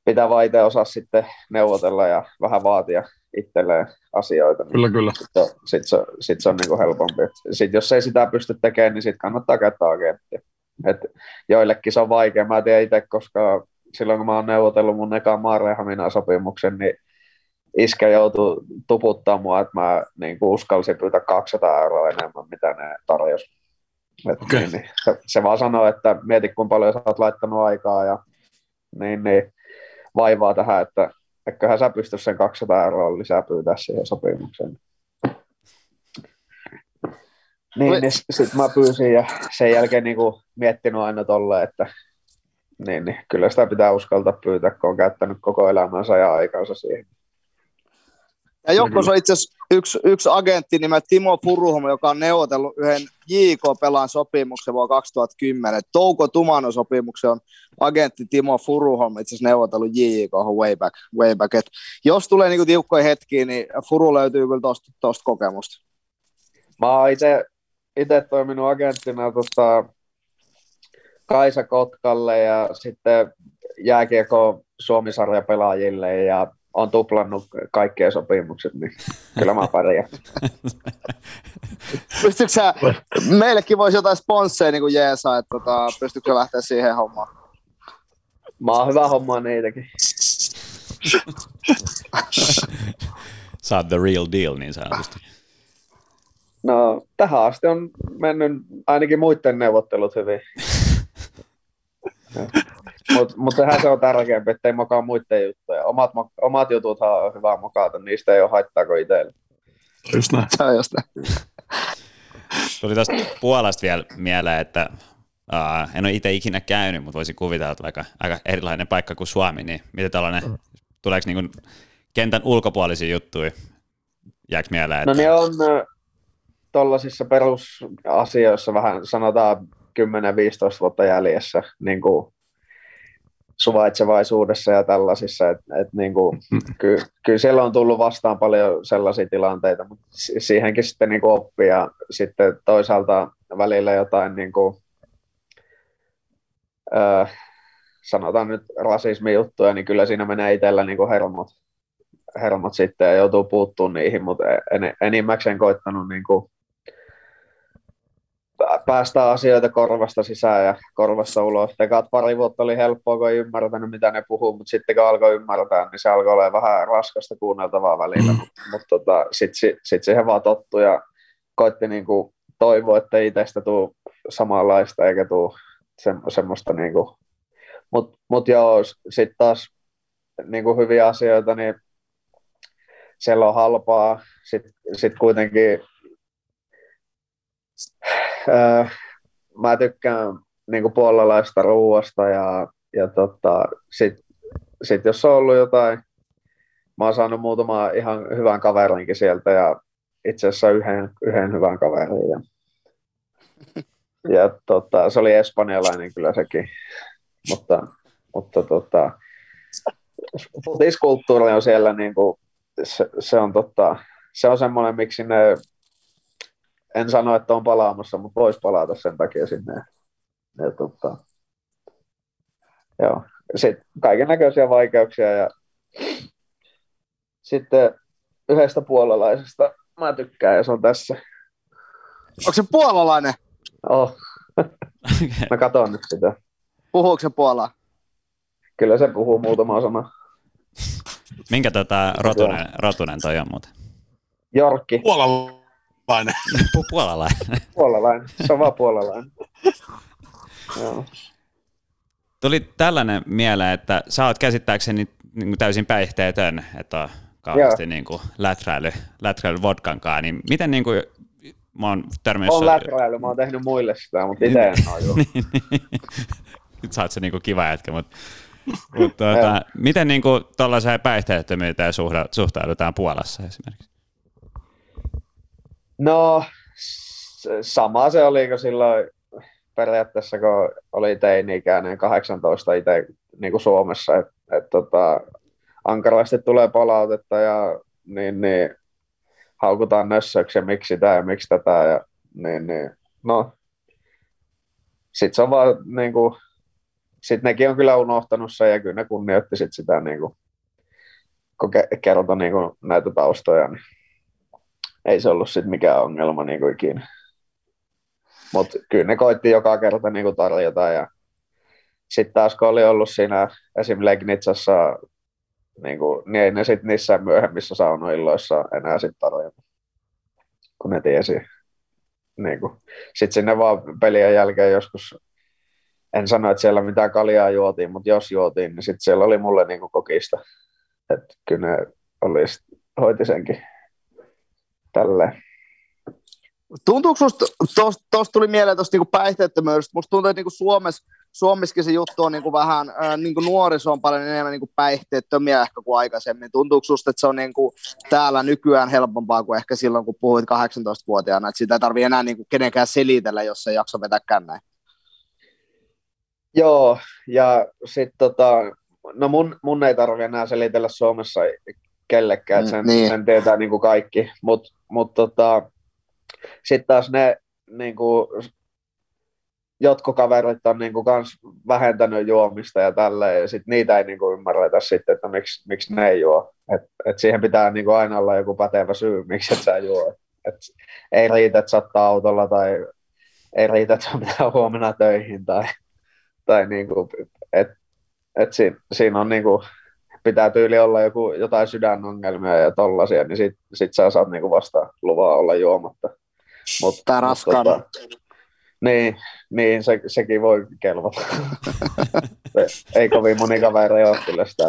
pitää vaan itse osaa sitten neuvotella ja vähän vaatia itselleen asioita. Niin kyllä, kyllä. Sitten sit se, sit se on niin kuin helpompi. Sitten jos ei sitä pysty tekemään, niin sitten kannattaa käyttää agenttia. Et joillekin se on vaikea. Mä tiedän itse, koska silloin kun mä oon neuvotellut mun ekan Maarehaminan sopimuksen, niin iskä joutui tuputtaa mua, että mä niin kuin uskalsin pyytää 200 euroa enemmän, mitä ne tarjosi. okay. niin, niin, se, se, vaan sanoo, että mieti kuinka paljon sä oot laittanut aikaa ja niin, niin, vaivaa tähän, että eiköhän sä pysty sen 200 euroa lisää pyytää siihen sopimukseen. Niin, niin sitten mä pyysin ja sen jälkeen niin kuin miettinyt aina tolle, että niin, niin, kyllä sitä pitää uskaltaa pyytää, kun on käyttänyt koko elämänsä ja aikansa siihen. Ja Jokko on itse asiassa yksi, yksi agentti nimeltä Timo Furuholm, joka on neuvotellut yhden JK-pelaan sopimuksen vuonna 2010. Touko Tumano sopimuksen on agentti Timo Furuholm itse asiassa neuvotellut JK way back. Way back. Et jos tulee niinku tiukkoja hetkiä, niin Furu löytyy kyllä tuosta kokemusta. Mä oon itse toiminut agenttina tota, Kaisa Kotkalle ja sitten jääkiekko Suomisarja pelaajille ja on tuplannut kaikkia sopimukset, niin kyllä mä pärjään. <laughs> Pystytkö sä, meillekin voisi jotain sponsseja niin kuin jeesaa, että tota, pystytkö lähteä siihen hommaan? Mä oon hyvä hommaa niitäkin. <laughs> Sä oot the real deal niin sanotusti. No, tähän asti on mennyt ainakin muiden neuvottelut hyvin. <laughs> Mutta mut sehän se on tärkeämpi, ettei mokaa muiden juttuja. Omat, omat jututhan on hyvä mokata, niistä ei ole haittaako itselle. Just näin. Se on just näin. Tuli tästä Puolasta vielä mieleen, että uh, en ole itse ikinä käynyt, mutta voisin kuvitella, että vaikka aika erilainen paikka kuin Suomi, niin miten tällainen, tuleeko niin kentän ulkopuolisia juttuja, jääkö mieleen? No että... No niin on tuollaisissa perusasioissa vähän sanotaan 10-15 vuotta jäljessä, niin kuin suvaitsevaisuudessa ja tällaisissa, että et niinku, <laughs> ky, kyllä siellä on tullut vastaan paljon sellaisia tilanteita, mutta siihenkin sitten niinku oppii ja sitten toisaalta välillä jotain niinku, ö, sanotaan nyt rasismijuttuja, niin kyllä siinä menee itsellä niinku hermot, hermot sitten ja joutuu puuttumaan niihin, mutta en, enimmäkseen koittanut niinku, päästä asioita korvasta sisään ja korvasta ulos. Tekat pari vuotta oli helppoa, kun ei ymmärtänyt, mitä ne puhuu, mutta sitten kun alkoi ymmärtää, niin se alkoi olla vähän raskasta kuunneltavaa välillä. Mm. Mutta mut tota, sitten sit siihen vaan tottu ja koitti niinku toivoa, että itsestä tuu samanlaista eikä tuu se, semmoista niinku. Mutta mut joo, sitten taas niinku hyviä asioita, niin siellä on halpaa, sitten sit kuitenkin äh, mä tykkään niin puolalaista ruuasta ja, ja tota, sitten sit jos on ollut jotain, mä oon saanut muutama ihan hyvän kaverinkin sieltä ja itse asiassa yhden, yhden hyvän kaverin. Ja, <laughs> ja tota, se oli espanjalainen kyllä sekin, mutta, mutta tota, futiskulttuuri on siellä niin kuin, se, se, on, tota, se on semmoinen, miksi ne en sano, että on palaamassa, mutta voisi palata sen takia sinne. Ja, tota, joo. Sitten kaiken näköisiä vaikeuksia ja sitten yhdestä puolalaisesta mä tykkään ja se on tässä. Onko se puolalainen? Oh. mä katon nyt sitä. Puhuuko se puolaa? Kyllä se puhuu muutama sana. Minkä tota rotunen, rotunen toi on muuten? Jorkki. Puolalla Puolalainen. puolalainen. puolalainen. Se on vaan puolalainen. Joo. Tuli tällainen mieleen, että sä oot käsittääkseni niin kuin täysin päihteetön, että on kauheasti niin kuin läträily, läträily vodkankaan, niin miten niin kuin, mä oon törmännyt... On läträily, mä oon tehnyt muille sitä, mutta itse en ole nyt sä oot se niinku kiva jätkä, mutta mut, tuota, miten niinku tuollaiseen päihteettömyyteen suhtaudutaan Puolassa esimerkiksi? No, sama se oli, kun silloin periaatteessa, kun oli teini-ikäinen 18 itse niin kuin Suomessa, että et, tota, ankarasti tulee palautetta ja niin, niin, haukutaan nössöksi ja miksi sitä ja miksi tätä. Ja, niin, niin, no, sitten se on vaan niin kuin, sit nekin on kyllä unohtanut sen ja kyllä ne kunnioitti sit sitä niin kuin, kun kertoi niin kuin näitä taustoja, niin ei se ollut sitten mikään ongelma niin kuin ikinä. Mutta kyllä ne koitti joka kerta niin kuin tarjota ja sitten taas kun oli ollut siinä esim. Legnitsassa, niin, kuin, niin ei ne sitten niissä myöhemmissä saunoilloissa enää sitten tarjota, kun ne tiesi. Niin sitten sinne vaan pelien jälkeen joskus, en sano, että siellä mitään kaljaa juotiin, mutta jos juotiin, niin sitten siellä oli mulle niin kuin kokista. Että kyllä ne oli, hoiti senkin tälleen. Tuntuuko susta, tuosta tuli mieleen tuosta niinku päihteettömyydestä, musta tuntuu, että niinku Suomessa, Suomessakin se juttu on niinku vähän, ää, niinku nuoriso on paljon enemmän niinku päihteettömiä ehkä kuin aikaisemmin. Tuntuuko susta, että se on niinku täällä nykyään helpompaa kuin ehkä silloin, kun puhuit 18-vuotiaana, että sitä ei tarvitse enää niinku kenenkään selitellä, jos se jakso vetää kännäin? Joo, ja sitten tota, no mun, mun ei tarvitse enää selitellä Suomessa kellekään, että sen, mm, niin. sen tietää niinku kaikki, mutta mut tota, sitten taas ne niin kuin, jotkut kaverit on niin kuin, kans vähentänyt juomista ja tälleen, ja sit niitä ei niin kuin, ymmärretä sitten, että miksi, miksi ne ei juo. Et, et siihen pitää niin kuin, aina olla joku pätevä syy, miksi et sä juo. Et, ei riitä, että sattaa autolla tai ei riitä, että sun pitää huomenna töihin tai, tai niin kuin, et, et siinä, siinä on niin kuin, pitää tyyli olla joku, jotain sydänongelmia ja tollasia, niin sit, sit sä saat niinku vasta luvaa olla juomatta. Mutta raskaan. Tota, niin, niin se, sekin voi kelvata. <laughs> ei kovin moni kaveri ole kyllä sitä.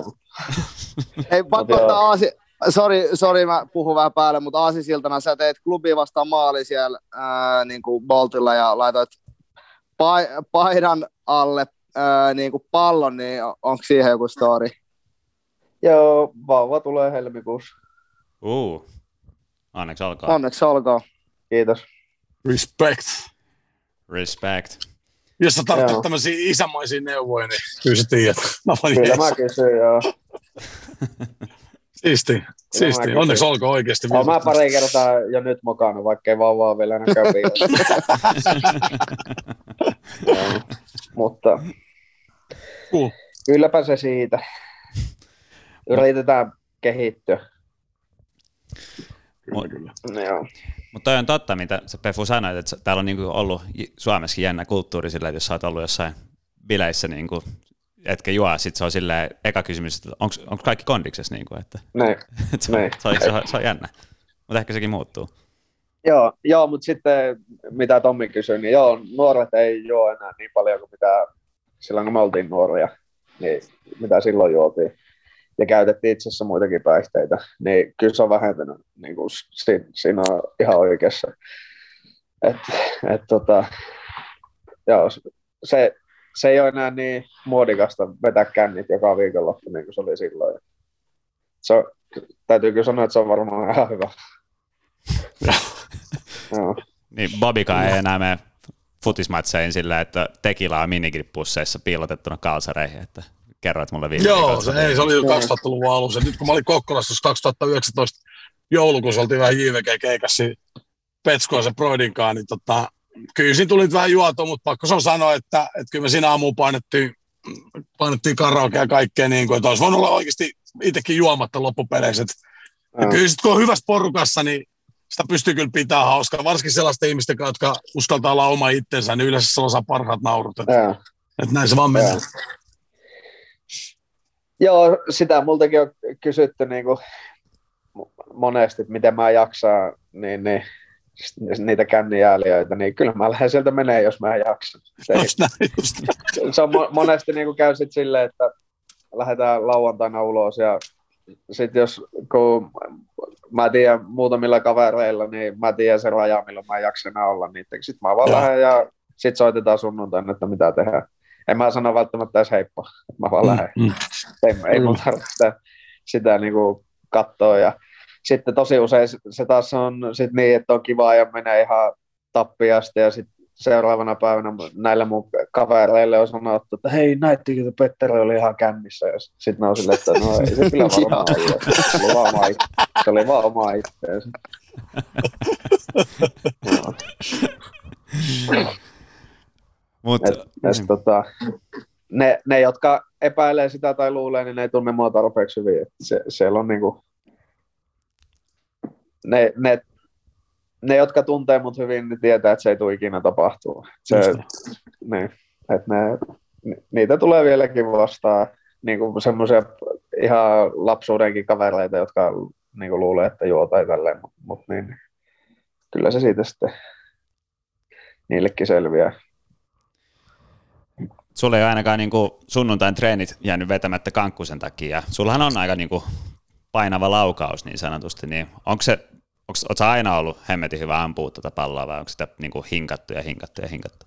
Ei, pakko ottaa Aasi, Sori, sori, mä puhun vähän päälle, mutta Aasisiltana sä teet klubi vastaan maali siellä ää, niin kuin Boltilla ja laitoit pa- paidan alle ää, niin kuin pallon, niin onko siihen joku story? Joo, vauva tulee helmikuussa. Uh, onneksi olkoon. Onneksi olkoon. Kiitos. Respect. Respect. Jos sä tarvitset tämmöisiä isämaisia neuvoja, niin kyllä sä tiedät. <laughs> Mä kyllä mä kysyn, joo. <laughs> Siisti, siisti. Onneksi olkoon oikeasti. Olen mä pari kertaa jo nyt mukana, vaikka ei vauvaa vielä enää käy <laughs> Mutta cool. kylläpä se siitä. Yritetään kehittyä. Kyllä, kyllä. No, joo. Mutta toi on totta, mitä sä Pefu sanoit, että täällä on niinku ollut Suomessakin jännä kulttuuri sillä, että jos sä oot ollut jossain bileissä niinku, etkä juo, sit se on silleen, eka kysymys, että onko kaikki kondiksessa, niinku, että, Näin. että <laughs> se. Se, on, se, on, se, on jännä. Mutta ehkä sekin muuttuu. Joo, joo mutta sitten mitä Tommi kysyi, niin joo, nuoret ei juo enää niin paljon kuin mitä silloin kun me oltiin nuoria, niin mitä silloin juotiin ja käytettiin itse asiassa muitakin päihteitä, niin kyllä se on vähentynyt. Niin kuin siinä, siinä on ihan oikeassa. Et, et, tota, joo, se, se ei ole enää niin muodikasta vetää kännit joka viikonloppu, niin kuin se oli silloin. Se on, täytyy kyllä sanoa, että se on varmaan ihan hyvä. <laughs> joo. Niin Bobika ei enää mene futismatseihin sillä, että tekila on minigripusseissa piilotettuna kalsareihin, että kerroit mulle viime Joo, se, ei, se oli jo 2000-luvun alussa. Nyt kun mä olin Kokkolassa 2019 joulukuussa, oltiin vähän JVG-keikassa Petskoisen Broidinkaan, niin tota, kyllä siinä tuli vähän juotua, mutta pakko se on sanoa, että, että kyllä me siinä aamuun painettiin, painettiin karaoke ja kaikkea niin kuin, että olisi voinut olla oikeasti itsekin juomatta loppupeleissä. Ja kyllä sitten kun on hyvässä porukassa, niin sitä pystyy kyllä pitää hauskaa, varsinkin sellaisten ihmisten, jotka uskaltaa olla oma itsensä, niin yleensä se osaa parhaat naurut. Että, että näin se vaan menee. Joo, sitä multakin on kysytty niin kuin monesti, että miten mä jaksaa niin, niin, niitä kännijääliöitä, niin kyllä mä lähden sieltä menee, jos mä jaksan. Se, just näin, just näin. se on monesti niin kuin käy sit silleen, että lähdetään lauantaina ulos ja sitten jos kun mä tiedän muutamilla kavereilla, niin mä tiedän sen raja, milloin mä jaksan enää olla niitä. Sitten mä vaan lähden ja sitten soitetaan sunnuntaina, että mitä tehdään. En mä sano välttämättä edes heippa, mä vaan mm, lähden. Mm. Ei, ei mun tarvitse sitä, sitä niin kuin katsoa. Ja sitten tosi usein se taas on sit niin, että on kiva ja menee ihan tappiasti ja sitten seuraavana päivänä näille mun kavereille on sanottu, että hei, näittekö, että Petteri oli ihan kännissä. Ja sitten on silleen, että no ei se kyllä varmaan. Se oli vaan oma, se oli vaan oma itseensä. <laughs> <laughs> Mut, et, et, tota, ne, ne, jotka epäilee sitä tai luulee, niin ne ei tunne mua tarpeeksi hyvin. se, siellä on niinku, ne, ne, ne, jotka tuntee mut hyvin, niin tietää, että se ei tule ikinä tapahtua. Se, niin, että ne, niitä tulee vieläkin vastaan niin semmoisia ihan lapsuudenkin kavereita, jotka niin kuin luulee, että juo tai tälleen, mutta mut niin, kyllä se siitä sitten niillekin selviää. Sulla ei ole ainakaan niin kuin sunnuntain treenit jäänyt vetämättä kankkusen takia. Sullahan on aika niin kuin painava laukaus niin sanotusti, niin onko se, onko, aina ollut hemmetin hyvä ampua tätä palloa vai onko sitä niin kuin hinkattu ja hinkattu ja hinkattu?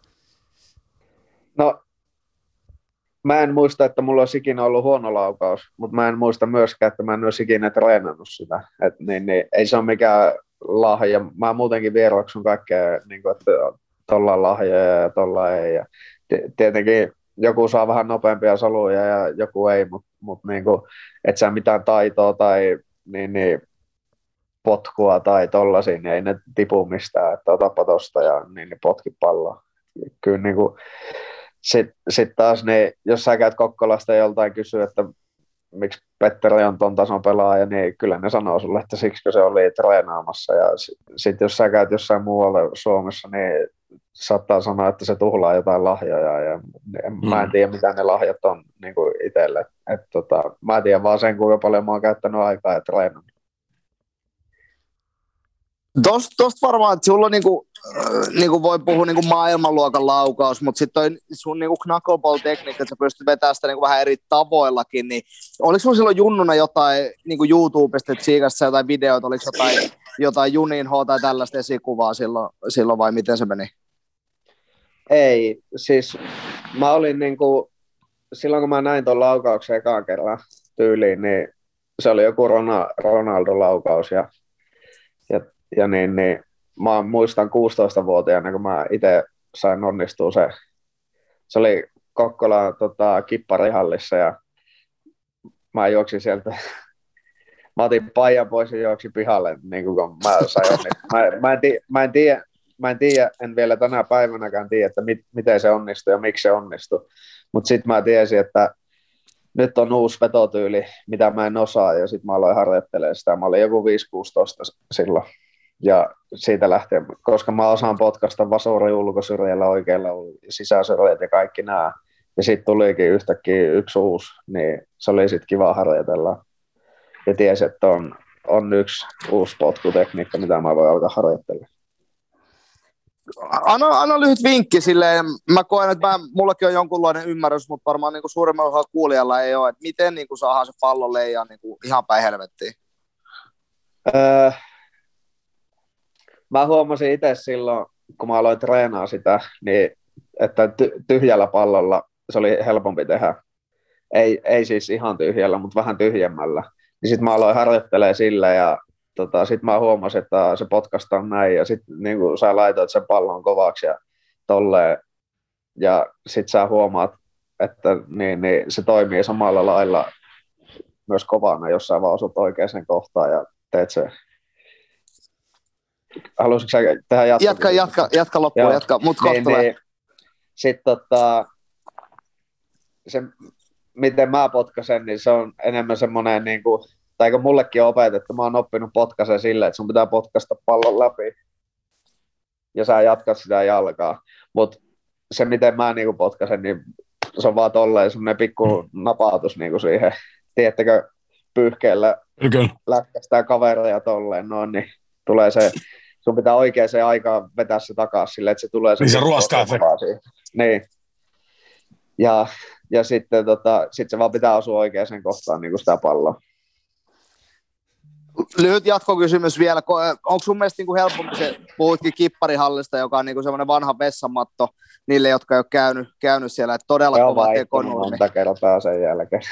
No, mä en muista, että mulla olisi ikinä ollut huono laukaus, mutta mä en muista myöskään, että mä en olisi ikinä treenannut sitä. Et niin, niin, ei se ole mikään lahja. Mä muutenkin vieroksun kaikkea, niin kuin, että tuolla on lahjoja ja tuolla ei. Ja tietenkin joku saa vähän nopeampia soluja ja joku ei, mutta mut niin kuin, et sä mitään taitoa tai niin, niin, potkua tai tollasia, niin ei ne tipu mistään, että otapa tosta ja niin, niin potki palloa. Kyllä niin kuin, sitten sit taas niin, jos sä käyt Kokkolasta joltain kysyä, että miksi Petteri on ton tason pelaaja, niin kyllä ne sanoo sulle, että siksi se oli treenaamassa. Ja sitten sit jos sä käyt jossain muualla Suomessa, niin saattaa sanoa, että se tuhlaa jotain lahjoja. Ja mm. Mä en mm. tiedä, mitä ne lahjat on niin kuin itselle. Et, tota, mä tiedän vaan sen, kuinka paljon mä oon käyttänyt aikaa ja treenannut. Tuosta tost varmaan, että sulla on niinku, äh, niinku voi puhua niinku maailmanluokan laukaus, mutta sitten sun niinku knuckleball-tekniikka, että sä pystyt vetämään sitä niinku vähän eri tavoillakin, niin oliko sulla silloin junnuna jotain niinku YouTubesta, että siikasta jotain videoita, oliko jotain, jotain Junin H tai tällaista esikuvaa silloin, silloin vai miten se meni? Ei, siis mä olin niinku, silloin kun mä näin tuon laukauksen ekaan kerran tyyliin, niin se oli joku Ronaldo-laukaus ja, ja ja niin, niin mä muistan 16-vuotiaana, kun mä itse sain onnistua se. Se oli Kokkola tota, kipparihallissa ja mä juoksin sieltä mä otin paijan pois ja juoksin pihalle, niin kuin mä sain mä, mä, en tiedä, mä, en tiedä, mä en tiedä, en vielä tänä päivänäkään tiedä, että mit, miten se onnistui ja miksi se onnistui. Mutta sitten mä tiesin, että nyt on uusi vetotyyli, mitä mä en osaa, ja sitten mä aloin harjoittelemaan sitä. Mä olin joku 5-16 silloin. Ja siitä lähtien, koska mä osaan potkasta vasuri ulkosyrjällä, oikealla sisäsyrjät ja kaikki nämä. Ja sitten tulikin yhtäkkiä yksi uusi, niin se oli sitten kiva harjoitella. Ja tiesi, että on, on yksi uusi potkutekniikka, mitä mä voin alkaa harjoittelemaan. Anna, anna lyhyt vinkki silleen, mä koen, että mä, mullakin on jonkunlainen ymmärrys, mutta varmaan niin suurimmalla osalla kuulijalla ei ole, että miten niin kuin saadaan se pallo leijaa niin ihan päin helvettiin. Öö, mä huomasin itse silloin, kun mä aloin treenaa sitä, niin että tyhjällä pallolla se oli helpompi tehdä. Ei, ei siis ihan tyhjällä, mutta vähän tyhjemmällä. Niin sitten mä aloin harjoittelemaan sillä ja tota, sitten mä huomasin, että se potkasta on näin ja sitten niin sä laitoit sen pallon kovaksi ja tolleen. Ja sitten sä huomaat, että niin, niin se toimii samalla lailla myös kovana, jos sä vaan osut oikeaan kohtaan ja teet se haluaisitko sä tehdä jatkaa? Jatka, jatka, jatka loppuun, Joo. jatka, mut niin, niin, Sitten tota, se, miten mä potkasen, niin se on enemmän semmoinen, niin kuin, tai kun mullekin on opetettu, mä oon oppinut potkasen silleen, että sun pitää potkasta pallon läpi, ja sä jatkat sitä jalkaa. Mutta se, miten mä niin kuin potkasen, niin se on vaan tolleen semmoinen pikku napautus niin kuin siihen. Tiedättekö, pyyhkeellä lätkästään kavereja tolleen noin, niin tulee se sun pitää oikeaan aikaan vetää se takaisin sille, että se tulee... Niin se ruoskaa Niin. Ja, ja sitten tota, sit se vaan pitää osua oikeaan kohtaan niin kuin sitä palloa. Lyhyt jatkokysymys vielä. Onko sun mielestä niin helpompi se, puhuitkin kipparihallista, joka on niin semmoinen vanha vessamatto niille, jotka ei ole käynyt, käynyt siellä, että todella Se kova tekonurmi. monta kertaa sen jälkeen. <laughs>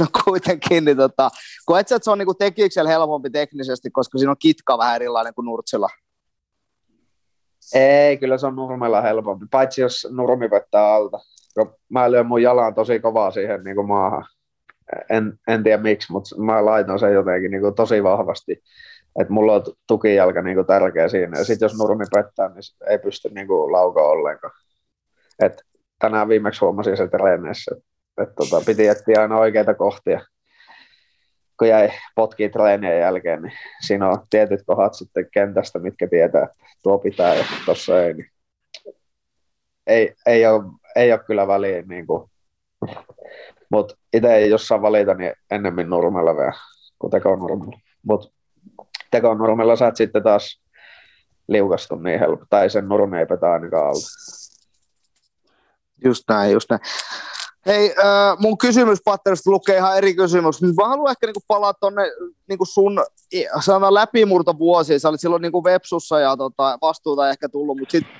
No kuitenkin, niin tota, koet että se on niin tekiksellä helpompi teknisesti, koska siinä on kitka vähän erilainen kuin Nurtsilla? Ei, kyllä se on nurmella helpompi, paitsi jos nurmi vettää alta. Mä lyön mun jalan tosi kovaa siihen niin kuin maahan. En, en tiedä miksi, mutta mä laitan sen jotenkin niin kuin tosi vahvasti. Että mulla on tukijalka niin kuin tärkeä siinä. Ja sitten jos nurmi pettää, niin ei pysty niin kuin laukaa ollenkaan. Et tänään viimeksi huomasin se treeneissä, että tota, piti etsiä aina oikeita kohtia. Kun jäi potkiin treenien jälkeen, niin siinä on tietyt kohdat sitten kentästä, mitkä tietää, että tuo pitää ja tuossa ei. Niin ei, ei, ole, ei ole kyllä väliä. Niin kuin. Mutta itse ei jossain valita, niin ennemmin nurmella vielä kuin tekonurmella. Mutta tekonurmella sä et sitten taas liukastu niin helppo, tai sen nurmi ei petä ainakaan alta. Just näin, just näin. Hei, äh, mun kysymyspatterista lukee ihan eri kysymys. Mä haluan ehkä niinku palaa tuonne niinku sun sana läpimurtovuosiin. Sä olit silloin niinku Vepsussa ja tota, vastuuta ehkä tullut, mutta sitten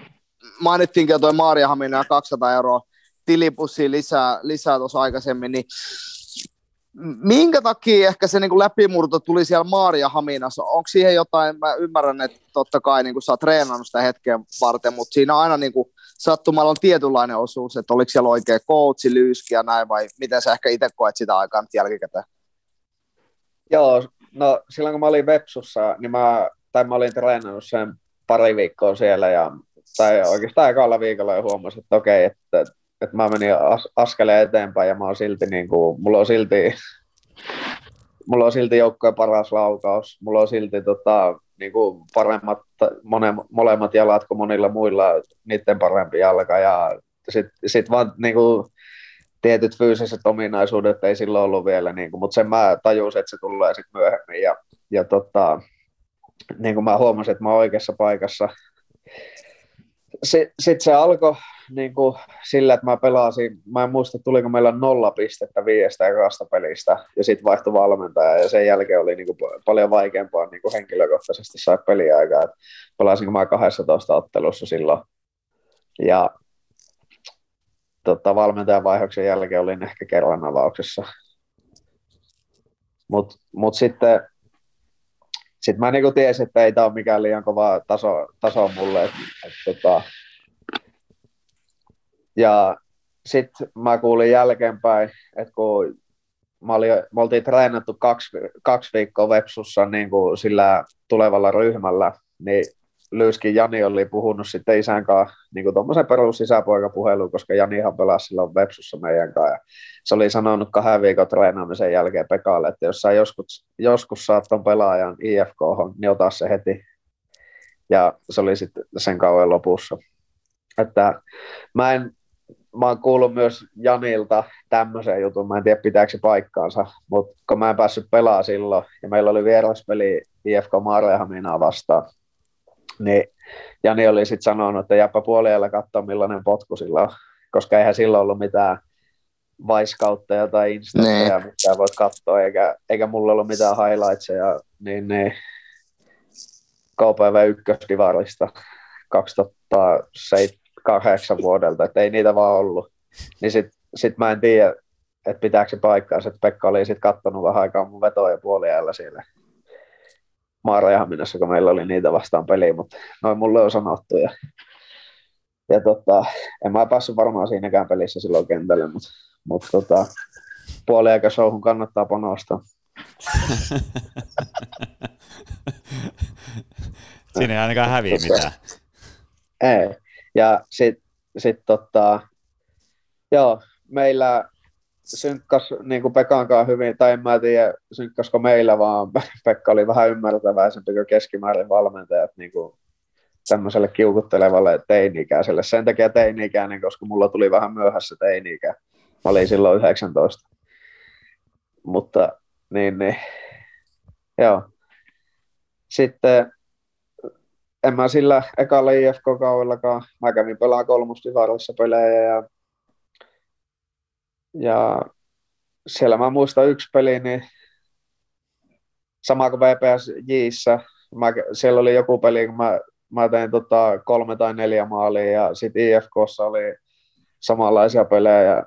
mainittiinkin jo toi Maariahamina ja 200 euroa tilipussiin lisää, lisää tuossa aikaisemmin, niin minkä takia ehkä se niin läpimurto tuli siellä Maaria Haminassa? Onko siihen jotain, mä ymmärrän, että totta kai niin kuin sä oot treenannut sitä hetken varten, mutta siinä aina niin kuin, sattumalla on tietynlainen osuus, että oliko siellä oikea coachi, lyyski ja näin, vai miten sä ehkä itse koet sitä aikaa nyt jälkikäteen? Joo, no silloin kun mä olin Vepsussa, niin mä, tai mä olin treenannut sen pari viikkoa siellä, ja, tai oikeastaan ekalla viikolla jo huomasin, että okei, että että mä menin as, askeleen eteenpäin ja mä oon silti niin kuin, mulla on silti mulla on silti joukkojen paras laukaus, mulla on silti tota, niin kuin paremmat mone, molemmat jalat kuin monilla muilla, niiden parempi jalka. Ja sitten sit vaan niin kuin, tietyt fyysiset ominaisuudet ei silloin ollut vielä, niin kuin, mutta sen mä tajusin, että se tulee sitten myöhemmin. Ja, ja tota, niin kuin mä huomasin, että mä oon oikeassa paikassa. Sitten se alkoi niin kuin sillä, että mä pelasin, mä en muista tuliko meillä nolla pistettä viidestä ekasta pelistä ja sitten vaihtui valmentaja ja sen jälkeen oli niin kuin paljon vaikeampaa niin kuin henkilökohtaisesti saada peliaikaa. Et pelasin mä 12 ottelussa silloin ja tota, valmentajan vaihdoksen jälkeen olin ehkä kerran avauksessa. Mutta mut sitten sit mä niinku tiesin, että ei tämä ole mikään liian kova taso, taso mulle. Et, et, tota, ja sitten mä kuulin jälkeenpäin, että kun mä olin, me oltiin treenattu kaksi, kaksi viikkoa Vepsussa niin kuin sillä tulevalla ryhmällä, niin Lyyskin Jani oli puhunut sitten isän kanssa niin tuommoisen perus sisäpoikapuhelun, koska Janihan pelasi silloin Vepsussa meidän kanssa. Ja se oli sanonut kahden viikon treenaamisen jälkeen Pekalle, että jos sä joskus, joskus saat ton pelaajan IFK, niin ota se heti. Ja se oli sitten sen kauan lopussa. Että mä en, mä oon kuullut myös Janilta tämmöisen jutun, mä en tiedä pitääkö se paikkaansa, mutta kun mä en päässyt pelaamaan silloin, ja meillä oli vieraspeli IFK Maarlehaminaa vastaan, niin Jani oli sitten sanonut, että jääpä puoliajalla katsoa millainen potku sillä on, koska eihän silloin ollut mitään vaiskautteja tai instantteja, niin. mitä voit katsoa, eikä, eikä mulla ollut mitään highlightseja, niin, niin KPV 1 divarista 2007 kahdeksan vuodelta, että ei niitä vaan ollut. Niin sit, sit mä en tiedä, että pitääkö se paikkaansa, että Pekka oli sitten kattonut vähän aikaa mun vetoja puoliajalla siellä Maarajahaminassa, kun meillä oli niitä vastaan peliä, mutta noin mulle on sanottu. Ja, ja tota, en mä päässyt varmaan siinäkään pelissä silloin kentälle, mutta, mutta tota, puoliaikashowhun kannattaa panostaa. Siinä ei ainakaan häviä mitään. Ei. Ja sitten sit tota, joo, meillä synkkas niin kuin Pekan kanssa hyvin, tai en mä tiedä synkkasko meillä, vaan <laughs> Pekka oli vähän ymmärtäväisempi kuin keskimäärin valmentajat niin kuin tämmöiselle kiukuttelevalle teini-ikäiselle. Sen takia teini-ikäinen, koska mulla tuli vähän myöhässä teini-ikä. Mä olin silloin 19. Mutta niin, niin joo. Sitten en mä sillä ekalla IFK-kaudellakaan. Mä kävin pelaa kolmustivaroissa pelejä ja, ja siellä mä muistan yksi peli, niin sama kuin VPS Jissä, mä, siellä oli joku peli, kun mä, mä tein tota kolme tai neljä maalia ja sitten IFKssa oli samanlaisia pelejä,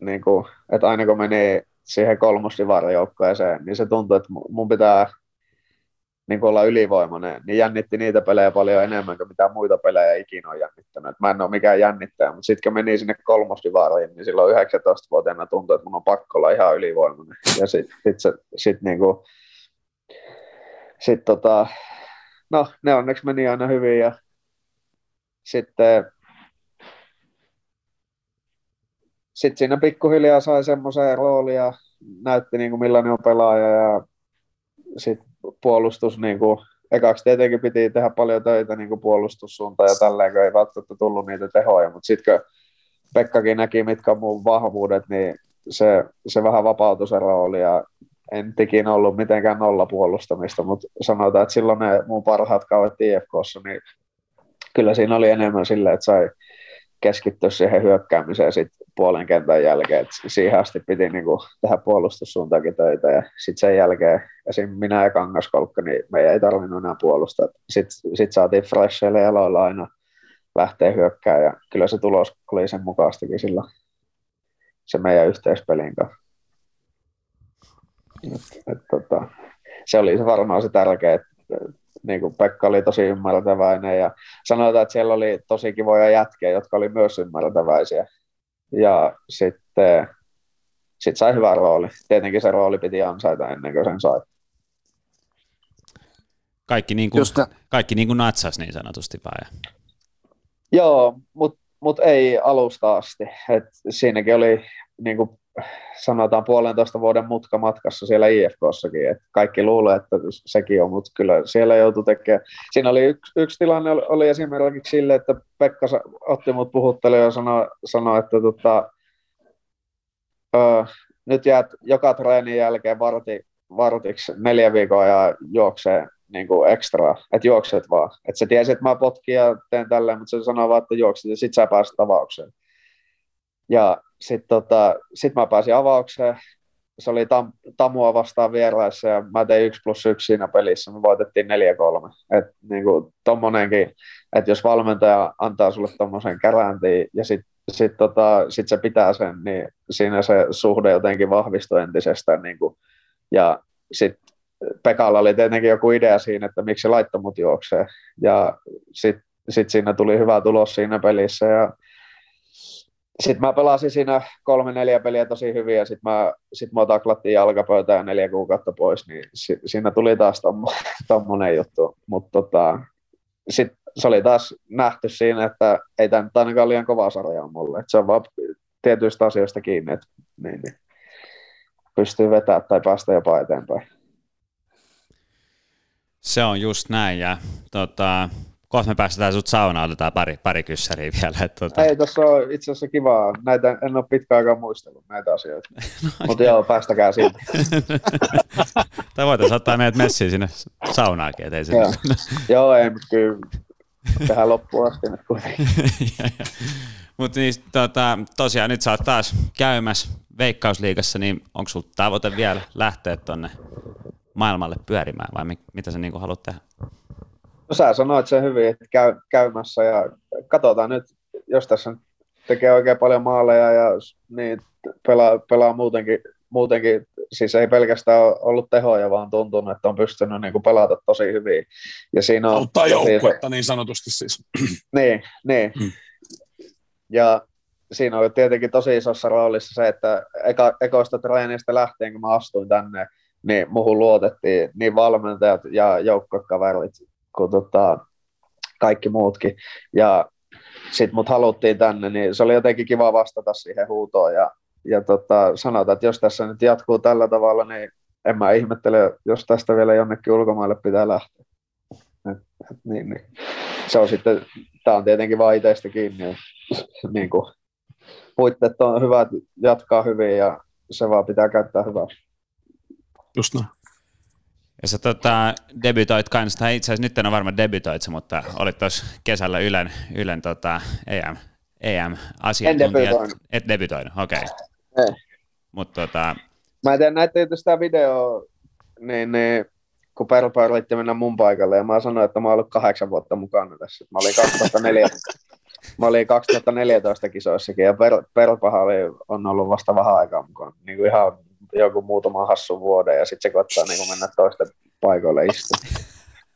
niin kuin, että aina kun meni siihen kolmosdivarjoukkueeseen, niin se tuntui, että mun pitää niin olla ylivoimainen, niin jännitti niitä pelejä paljon enemmän kuin mitä muita pelejä ikinä on jännittänyt. Mä en ole mikään jännittäjä, mutta sitten kun meni sinne kolmosdivariin, niin silloin 19-vuotiaana tuntui, että mun on pakko olla ihan ylivoimainen. Ja sitten sit, sit, sit kuin, sit tota, no ne onneksi meni aina hyvin ja sitten sitten siinä pikkuhiljaa sai semmoisen roolia, näytti niin kuin millainen on pelaaja ja sitten puolustus, niin kuin, ekaksi tietenkin piti tehdä paljon töitä niin kuin puolustussuuntaan ja tälleen, kun ei välttämättä tullut niitä tehoja, mutta sitten kun Pekkakin näki, mitkä on mun vahvuudet, niin se, se vähän vapautui se rooli ja en tekin ollut mitenkään nolla puolustamista, mutta sanotaan, että silloin ne mun parhaat kaudet IFKssa, niin kyllä siinä oli enemmän sille, että sai keskittyä siihen hyökkäämiseen sit puolen kentän jälkeen. Et siihen asti piti niinku tehdä puolustussuuntaakin töitä ja sitten sen jälkeen esim. minä ja Kangaskolkka, niin me ei tarvinnut enää puolustaa. Sitten sit saatiin fresheille jaloilla aina lähteä hyökkää ja kyllä se tulos oli sen mukaastikin sillä se meidän yhteispelin kanssa. Et, et, tota, se oli se varmaan se tärkeä, että niin kuin Pekka oli tosi ymmärtäväinen ja sanotaan, että siellä oli tosi kivoja jätkiä, jotka oli myös ymmärtäväisiä. Ja sitten sit sai hyvän rooli. Tietenkin se rooli piti ansaita ennen kuin sen sai. Kaikki niin kuin, kaikki niin kuin natsas niin sanotusti vai? Joo, mutta mut ei alusta asti. Et siinäkin oli niin kuin sanotaan puolentoista vuoden mutka matkassa siellä IFKssakin, että kaikki luulee, että sekin on, mutta kyllä siellä joutui tekemään. Siinä oli yksi, yksi tilanne, oli esimerkiksi sille, että Pekka otti mut puhuttele ja sanoi, sanoi että tota, ö, nyt jäät joka treenin jälkeen varti, vartiksi neljä viikkoa ja juoksee niin kuin ekstra, että juokset vaan. Että se tiesi, että mä potkin ja teen tälleen, mutta se sanoi vaan, että juokset ja sit sä pääset avaukseen. Ja sitten tota, sit mä pääsin avaukseen. Se oli tam, Tamua vastaan vieraissa ja mä tein 1 plus 1 siinä pelissä. Me voitettiin 4-3. Et niinku tommonenkin, että jos valmentaja antaa sulle tommosen kärääntiin ja sitten sit tota, sit se pitää sen, niin siinä se suhde jotenkin vahvistui entisestään. Niinku. Ja sitten Pekalla oli tietenkin joku idea siinä, että miksi se laittoi mut juoksee. Ja sitten sit siinä tuli hyvä tulos siinä pelissä ja sitten mä pelasin siinä kolme neljä peliä tosi hyvin ja sitten mä, sit mä taklattiin jalkapöytään neljä kuukautta pois, niin si, siinä tuli taas tommo, <laughs> tommonen juttu. Mutta tota, sitten se oli taas nähty siinä, että ei tämä nyt ainakaan liian kova sarja on mulle. Et se on vaan tietyistä asioista kiinni, että niin, niin, pystyy vetämään tai päästä jopa eteenpäin. Se on just näin ja tota, kohta me päästetään sut saunaan, otetaan pari, pari kyssäriä vielä. Että, tuota... Ei, tuossa on itse asiassa kivaa. Näitä, en ole pitkä aikaa muistellut näitä asioita. <laughs> no, Mutta joo, päästäkää siitä. <laughs> tai voitaisiin ottaa meidät messiin sinne saunaakin. Ei joo. joo, ei, mutta kyllä tähän loppuun asti nyt kuitenkin. <laughs> mutta niin, tota, tosiaan nyt sä oot taas käymässä Veikkausliigassa, niin onko sulla tavoite vielä lähteä tuonne maailmalle pyörimään vai mitä sä niin haluat tehdä? Sä sanoit sen hyvin, että käy, käymässä ja katsotaan nyt, jos tässä tekee oikein paljon maaleja ja niin pelaa, pelaa muutenkin, muutenkin, siis ei pelkästään ollut tehoja, vaan tuntunut, että on pystynyt niin kuin pelata tosi hyvin. Ja siinä on Auttaa joukkuetta niin sanotusti siis. <clears throat> niin, niin. Hmm. Ja siinä on tietenkin tosi isossa roolissa se, että eka, ekoista treenistä lähtien, kun mä astuin tänne, niin muuhun luotettiin niin valmentajat ja joukkokaverit kuin tota, kaikki muutkin. Ja sitten mut haluttiin tänne, niin se oli jotenkin kiva vastata siihen huutoon ja, ja tota, sanotaan, että jos tässä nyt jatkuu tällä tavalla, niin en mä ihmettele, jos tästä vielä jonnekin ulkomaille pitää lähteä. Et, et, niin, niin. Se on sitten, tämä on tietenkin vaan itsestä kiinni. <laughs> niin kuin, puitteet on hyvät, jatkaa hyvin ja se vaan pitää käyttää hyvää. Just näin. Ja sä tota, debytoit kanssa, itse asiassa nyt en ole varma debytoit mutta olit tuossa kesällä Ylen, Ylen tota, EM, EM-asiantuntija. En debytoinut. Et debytoinut, okei. Okay. Mut, tota... Mä en tiedä, näette sitä videoa, niin, niin kun Perpa yritti mennä mun paikalle, ja mä sanoin, että mä oon ollut kahdeksan vuotta mukana tässä. Mä olin 2004, <laughs> mä olin 2014 kisoissakin, ja per, Perpahan oli, on ollut vasta vähän aikaa mukana. Niin kuin ihan joku muutama hassu vuoden, ja sitten se koittaa niin mennä toisten paikoille istumaan.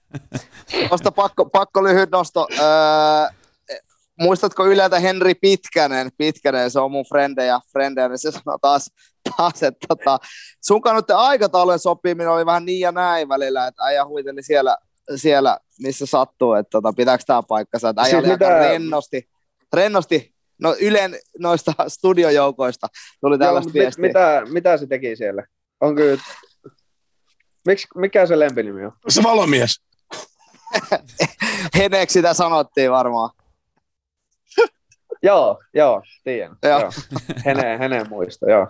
<laughs> Tuosta pakko, pakko lyhyt nosto. Öö, muistatko Yleltä Henri Pitkänen? Pitkänen, se on mun frendejä, frendejä niin se sanoo taas, taas että tota, sun kannattaa aikataulujen sopiminen oli vähän niin ja näin välillä, että äijä huiteli siellä, siellä missä sattuu, että tota, pitääkö tämä paikkansa, että äijä siis oli mitä... aika rennosti, rennosti no Ylen noista studiojoukoista tuli tällaista Joo, viestiä. Mitä, mitä se teki siellä? On kyllä... Miks, mikä se lempinimi on? Se valomies. <laughs> Heneksi sitä sanottiin varmaan. <laughs> joo, joo, tiedän. Joo. joo. Hene, hene muista, joo.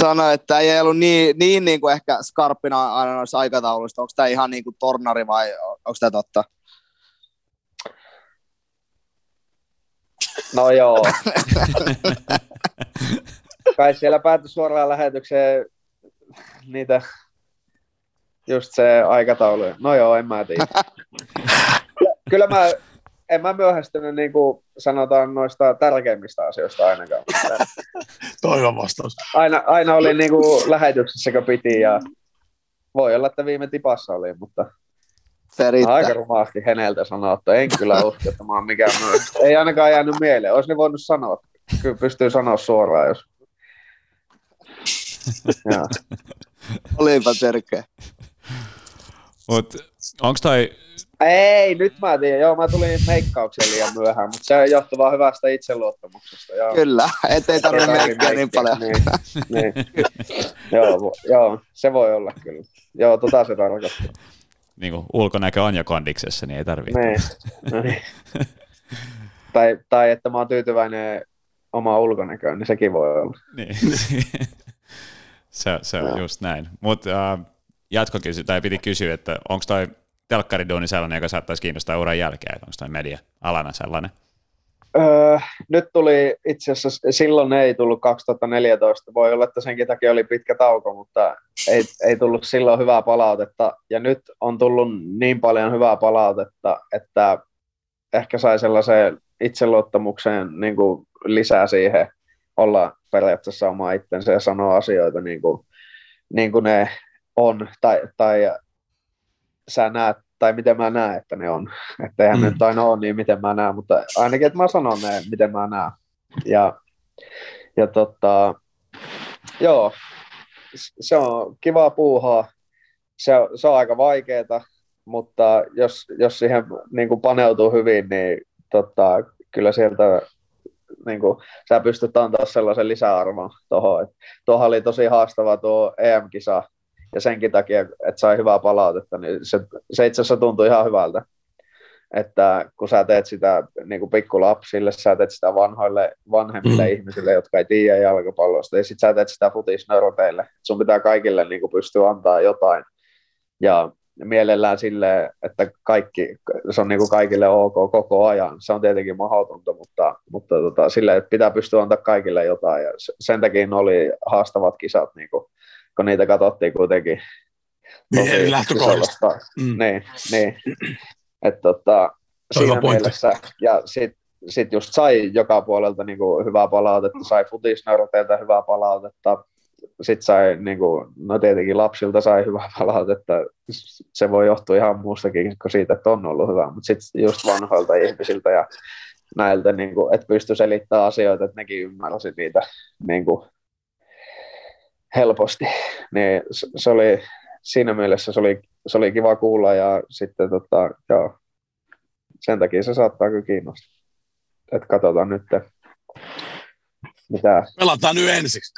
Sano, että ei ollut niin, niin, niin kuin ehkä skarppina aina noissa aikatauluissa. Onko tämä ihan niin kuin tornari vai onko tämä totta? No joo. <laughs> Kai siellä päätyi suoraan lähetykseen niitä just se aikataulu. No joo, en mä tiedä. <laughs> Kyllä mä, en mä myöhästynyt niin kuin sanotaan noista tärkeimmistä asioista ainakaan. Toivon vastaus. Aina, aina oli niin kuin lähetyksessä, kun piti ja voi olla, että viime tipassa oli, mutta se aika rumaasti Heneltä sanoa, että en kyllä usko, että mä oon mikään myös. Ei ainakaan jäänyt mieleen. Olisi ne voinut sanoa. Kyllä pystyy sanoa suoraan, jos... <laughs> Olipa törkeä. Mutta onko toi... Ei, nyt mä tiedän. Joo, mä tulin meikkaukseen liian myöhään, mutta se johtuu vaan hyvästä itseluottamuksesta. Joo. Kyllä, ettei tarvitse meikkiä niin paljon. Niin, niin. <laughs> joo, joo, se voi olla kyllä. Joo, tota se tarkoittaa. Niin kuin ulkonäkö on jo kondiksessa, niin ei tarvitse. Niin. niin. <laughs> tai, tai että mä oon tyytyväinen omaa ulkonäköön, niin sekin voi olla. Niin. <laughs> se, se on no. just näin. Mutta uh, jatkokysy, tai piti kysyä, että onko toi telkkariduuni sellainen, joka saattaisi kiinnostaa uran jälkeen, onko toi media-alana sellainen? Öö, nyt tuli itse asiassa, silloin ei tullut 2014, voi olla, että senkin takia oli pitkä tauko, mutta ei, ei tullut silloin hyvää palautetta, ja nyt on tullut niin paljon hyvää palautetta, että ehkä sai sellaisen itseluottamukseen niin kuin lisää siihen olla periaatteessa oma itsensä ja sanoa asioita niin kuin, niin kuin ne on, tai, tai sä näet, tai miten mä näen, että ne on. <laughs> Että eihän mm. nyt aina ole niin, miten mä näen, mutta ainakin, että mä sanon ne, miten mä näen. Ja, ja tota, joo, se on kiva puuhaa. Se, se on aika vaikeaa, mutta jos, jos siihen niin kuin paneutuu hyvin, niin tota, kyllä sieltä niin kuin, sä pystyt antaa sellaisen lisäarvon tuohon. Tuohon oli tosi haastava tuo EM-kisa, ja senkin takia, että sai hyvää palautetta, niin se, se itse asiassa tuntui ihan hyvältä. Että kun sä teet sitä niin kuin pikkulapsille, sä teet sitä vanhoille, vanhemmille mm. ihmisille, jotka ei tiedä jalkapallosta, ja sitten sä teet sitä futisneuroteille. Sun pitää kaikille niin kuin pystyä antaa jotain. Ja mielellään sille, että kaikki, se on niin kuin kaikille ok koko ajan. Se on tietenkin mahdotonta, mutta, mutta tota, sille, että pitää pystyä antaa kaikille jotain. Ja sen takia oli haastavat kisat niin kuin kun niitä katsottiin kuitenkin. Niin, lähtökohdista. Mm. Niin, niin. Että tota, siinä mielessä, ja sitten sit just sai joka puolelta niin kuin hyvää palautetta, sai futisneuroteilta hyvää palautetta, sitten sai, niin kuin, no tietenkin lapsilta sai hyvää palautetta, se voi johtua ihan muustakin kuin siitä, että on ollut hyvä, mutta sitten just vanhoilta ihmisiltä ja näiltä, niin kuin, että pysty selittämään asioita, että nekin ymmärsivät niitä niin kuin, helposti. Niin se oli, siinä mielessä se oli, se oli kiva kuulla ja sitten tota, joo, sen takia se saattaa kyllä kiinnostaa. Että katsotaan nyt, mitä... Pelataan nyt ensiksi.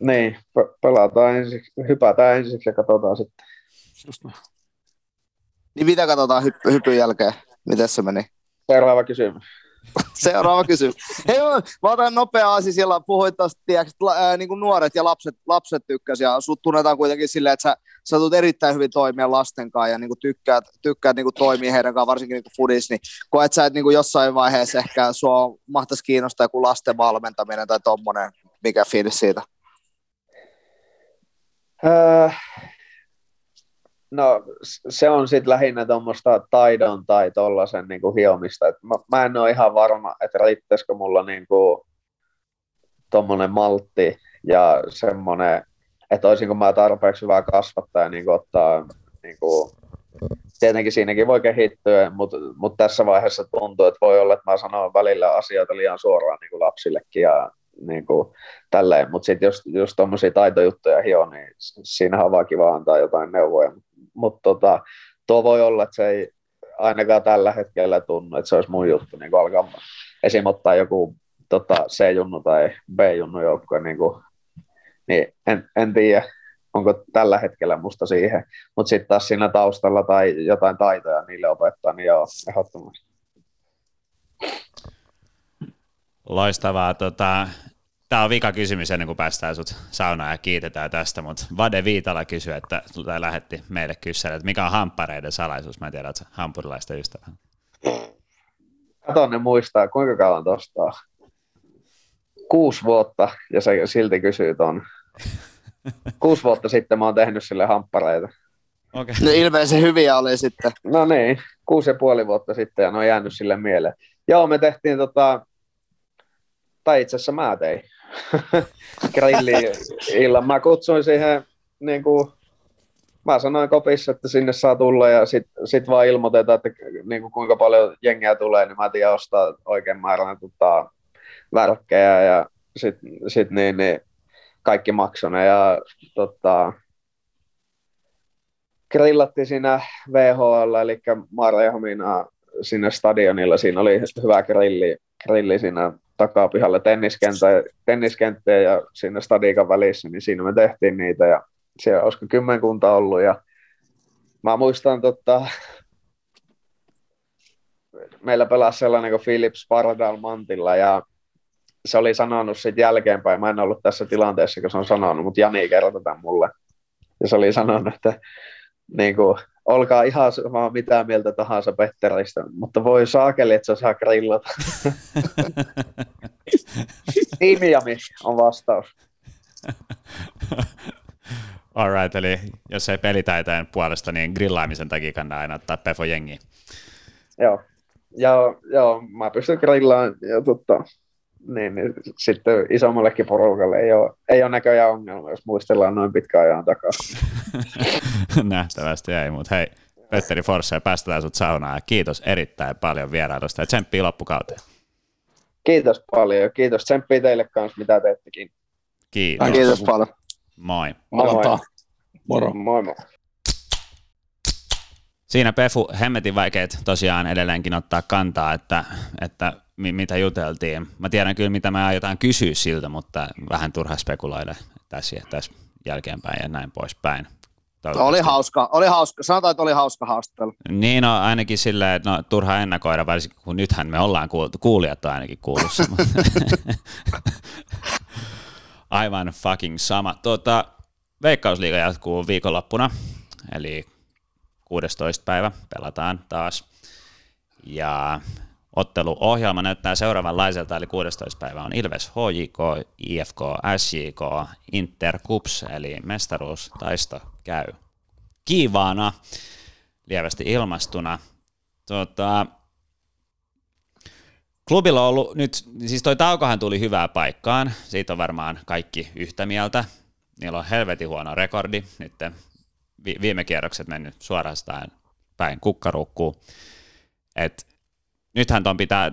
Niin, pe- pelataan ensiksi, hypätään ensiksi ja katsotaan sitten. Just niin mitä katsotaan hy- hypyn jälkeen? Miten se meni? Seuraava kysymys. <laughs> Seuraava kysymys. Hei, mä otan nopea asia siellä, puhuit tuosta, tiedätkö, ää, niin kuin nuoret ja lapset, lapset tykkäsivät, ja sut tunnetaan kuitenkin silleen, että sä, sä erittäin hyvin toimia lasten kanssa, ja niin kuin tykkäät, tykkäät niin kuin toimia heidän kanssa, varsinkin niin kuin niin koet sä, että niin kuin jossain vaiheessa ehkä sua mahtaisi kiinnostaa joku lasten valmentaminen tai tommonen, mikä fiilis siitä? Äh, No se on sitten lähinnä tuommoista taidon tai tuollaisen niin hiomista. Et mä, mä en ole ihan varma, että riittäisikö mulla niin tuommoinen maltti ja semmoinen, että olisinko mä tarpeeksi hyvä kasvattaa ja niin ottaa niin kuin, tietenkin siinäkin voi kehittyä, mutta, mutta tässä vaiheessa tuntuu, että voi olla, että mä sanon välillä asioita liian suoraan niin kuin lapsillekin ja niin kuin, tälleen. Mutta sitten jos, jos tuommoisia taitojuttuja hio, niin siinähän on vaan kiva antaa jotain neuvoja. Mutta tota, tuo voi olla, että se ei ainakaan tällä hetkellä tunnu, että se olisi mun juttu niin alkaa esim. ottaa joku tota, C-junnu tai B-junnu joukkue, niin, kuin, niin en, en tiedä, onko tällä hetkellä musta siihen, mutta sitten taas siinä taustalla tai jotain taitoja niille opettaa, niin joo, ehdottomasti. Loistavaa. Tota, Tämä on vika kysymys ennen kuin päästään sut saunaan ja kiitetään tästä, mutta Vade Viitala kysyy, että tai lähetti meille kysellä, että mikä on hamppareiden salaisuus. Mä en tiedä, että hampurilaista ystävää. Kato ne muistaa, kuinka kauan tuosta Kuusi vuotta, ja se silti kysyy ton. <laughs> Kuusi vuotta sitten mä oon tehnyt sille hamppareita. Okay. No ilmeisesti hyviä oli sitten. No niin, kuusi ja puoli vuotta sitten ja ne on jäänyt sille mieleen. Joo, me tehtiin tota, tai itse asiassa mä tein <laughs> grilli illan. Mä kutsuin siihen, niin kuin, mä sanoin kopissa, että sinne saa tulla ja sitten sit vaan ilmoitetaan, että niin kuin, kuinka paljon jengiä tulee, niin mä tiedän ostaa oikein määrän tota, värkkejä ja sitten sit niin, niin, kaikki maksone ja tota, grillattiin siinä VHL, eli Marjahamina sinne stadionilla. Siinä oli hyvä grilli, grilli siinä tenniskenttä, tenniskenttä ja siinä stadiikan välissä, niin siinä me tehtiin niitä ja siellä olisiko kymmenkunta ollut ja mä muistan tota, meillä pelasi sellainen kuin Philips Pardal Mantilla ja se oli sanonut sitten jälkeenpäin, mä en ollut tässä tilanteessa, kun se on sanonut, mutta Jani kertoi tämän mulle. Ja se oli sanonut, että niin kuin, olkaa ihan sama mitä mieltä tahansa Petteristä, mutta voi saakeli, että se saa grillata. <laughs> Miami on vastaus. Alright, eli jos ei pelitaiteen puolesta, niin grillaamisen takia kannattaa aina ottaa Pefo jengi. Joo, ja, joo, mä pystyn grillaan ja tutta, niin, niin, sitten isommallekin porukalle ei ole, ei ole näköjään ongelma, jos muistellaan noin pitkään ajan takaa. <laughs> Nähtävästi ei, mutta hei, Petteri Forsse, päästetään sut saunaan ja kiitos erittäin paljon vierailusta ja tsemppii loppukauteen. Kiitos paljon, kiitos tsemppii teille kanssa, mitä teettekin. Kiitos. Kiitos paljon. Moi. Moi moi. Moro. Moi moi. Siinä Pefu, hemmetin vaikeet tosiaan edelleenkin ottaa kantaa, että, että mitä juteltiin. Mä tiedän kyllä, mitä mä aiotaan kysyä siltä, mutta vähän turha spekuloida tässä, tässä jälkeenpäin ja näin poispäin. Oli hauska, oli hauska. Sanotaan, että oli hauska haastattelu. Niin, no ainakin silleen, että no, turha ennakoida, varsinkin kun nythän me ollaan kuultu, kuulijat on ainakin kuulussa. <laughs> Aivan fucking sama. Tuota, Veikkausliiga jatkuu viikonloppuna, eli 16. päivä pelataan taas. Ja otteluohjelma näyttää seuraavanlaiselta, eli 16. päivä on Ilves HJK, IFK, SJK, Inter Kups, eli mestaruustaisto käy kiivaana, lievästi ilmastuna. Tota, klubilla on ollut nyt, siis toi taukohan tuli hyvää paikkaan, siitä on varmaan kaikki yhtä mieltä. Niillä on helvetin huono rekordi, nyt viime kierrokset mennyt suorastaan päin kukkarukkuun. Et nythän ton pitää,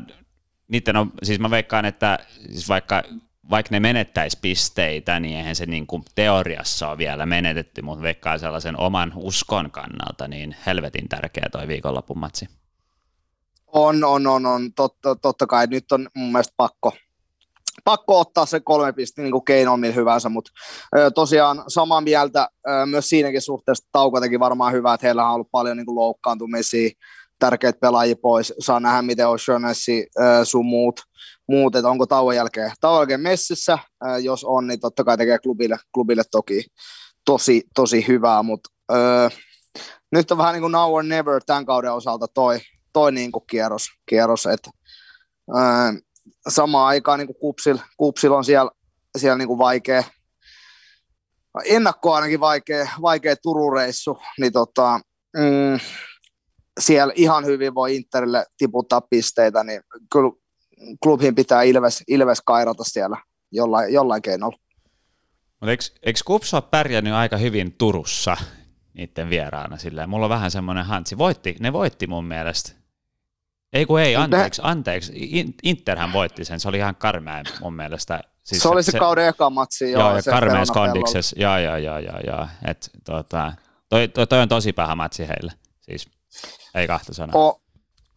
niiden on, siis mä veikkaan, että siis vaikka, vaikka ne menettäisi pisteitä, niin eihän se niin kuin teoriassa ole vielä menetetty, mutta veikkaa sellaisen oman uskon kannalta, niin helvetin tärkeä toi viikonlopun matsi. On, on, on, on. Totta, totta kai nyt on mun mielestä pakko, pakko ottaa se kolme pistettä niin kuin keinoin millä hyvänsä, mutta tosiaan samaa mieltä myös siinäkin suhteessa tauko teki varmaan hyvä, että heillä on ollut paljon niin kuin loukkaantumisia, tärkeitä pelaajia pois. Saa nähdä, miten O'Shaughnessy äh, sun muut, muut, että onko tauon jälkeen, tauon jälkeen messissä. Äh, jos on, niin totta kai tekee klubille, klubille toki tosi, tosi hyvää, mutta äh, nyt on vähän niin kuin now or never tämän kauden osalta toi, toi niin kuin kierros, kierros että äh, samaan aikaan niin kuin kupsil, kupsil on siellä, siellä niin kuin vaikea, ennakko ainakin vaikea, vaikea Turureissu, niin tota, mm, siellä ihan hyvin voi Interille tiputtaa pisteitä, niin kyllä klubin pitää Ilves, Ilves kairata siellä jollain, jollain keinolla. Mutta eikö, eikö Kups ole pärjännyt aika hyvin Turussa niiden vieraana silleen? Mulla on vähän semmoinen hantsi. Voitti, ne voitti mun mielestä. Ei kun ei, anteeksi, anteeksi. Interhän voitti sen, se oli ihan karmea mun mielestä. Siis se oli se, se kauden eka matsi, joo. Joo, ja karmeessa kondiksessa, joo, joo, joo, joo, joo. Et, tota, toi, toi, toi, on tosi paha matsi heille, siis ei kahta sanaa. O,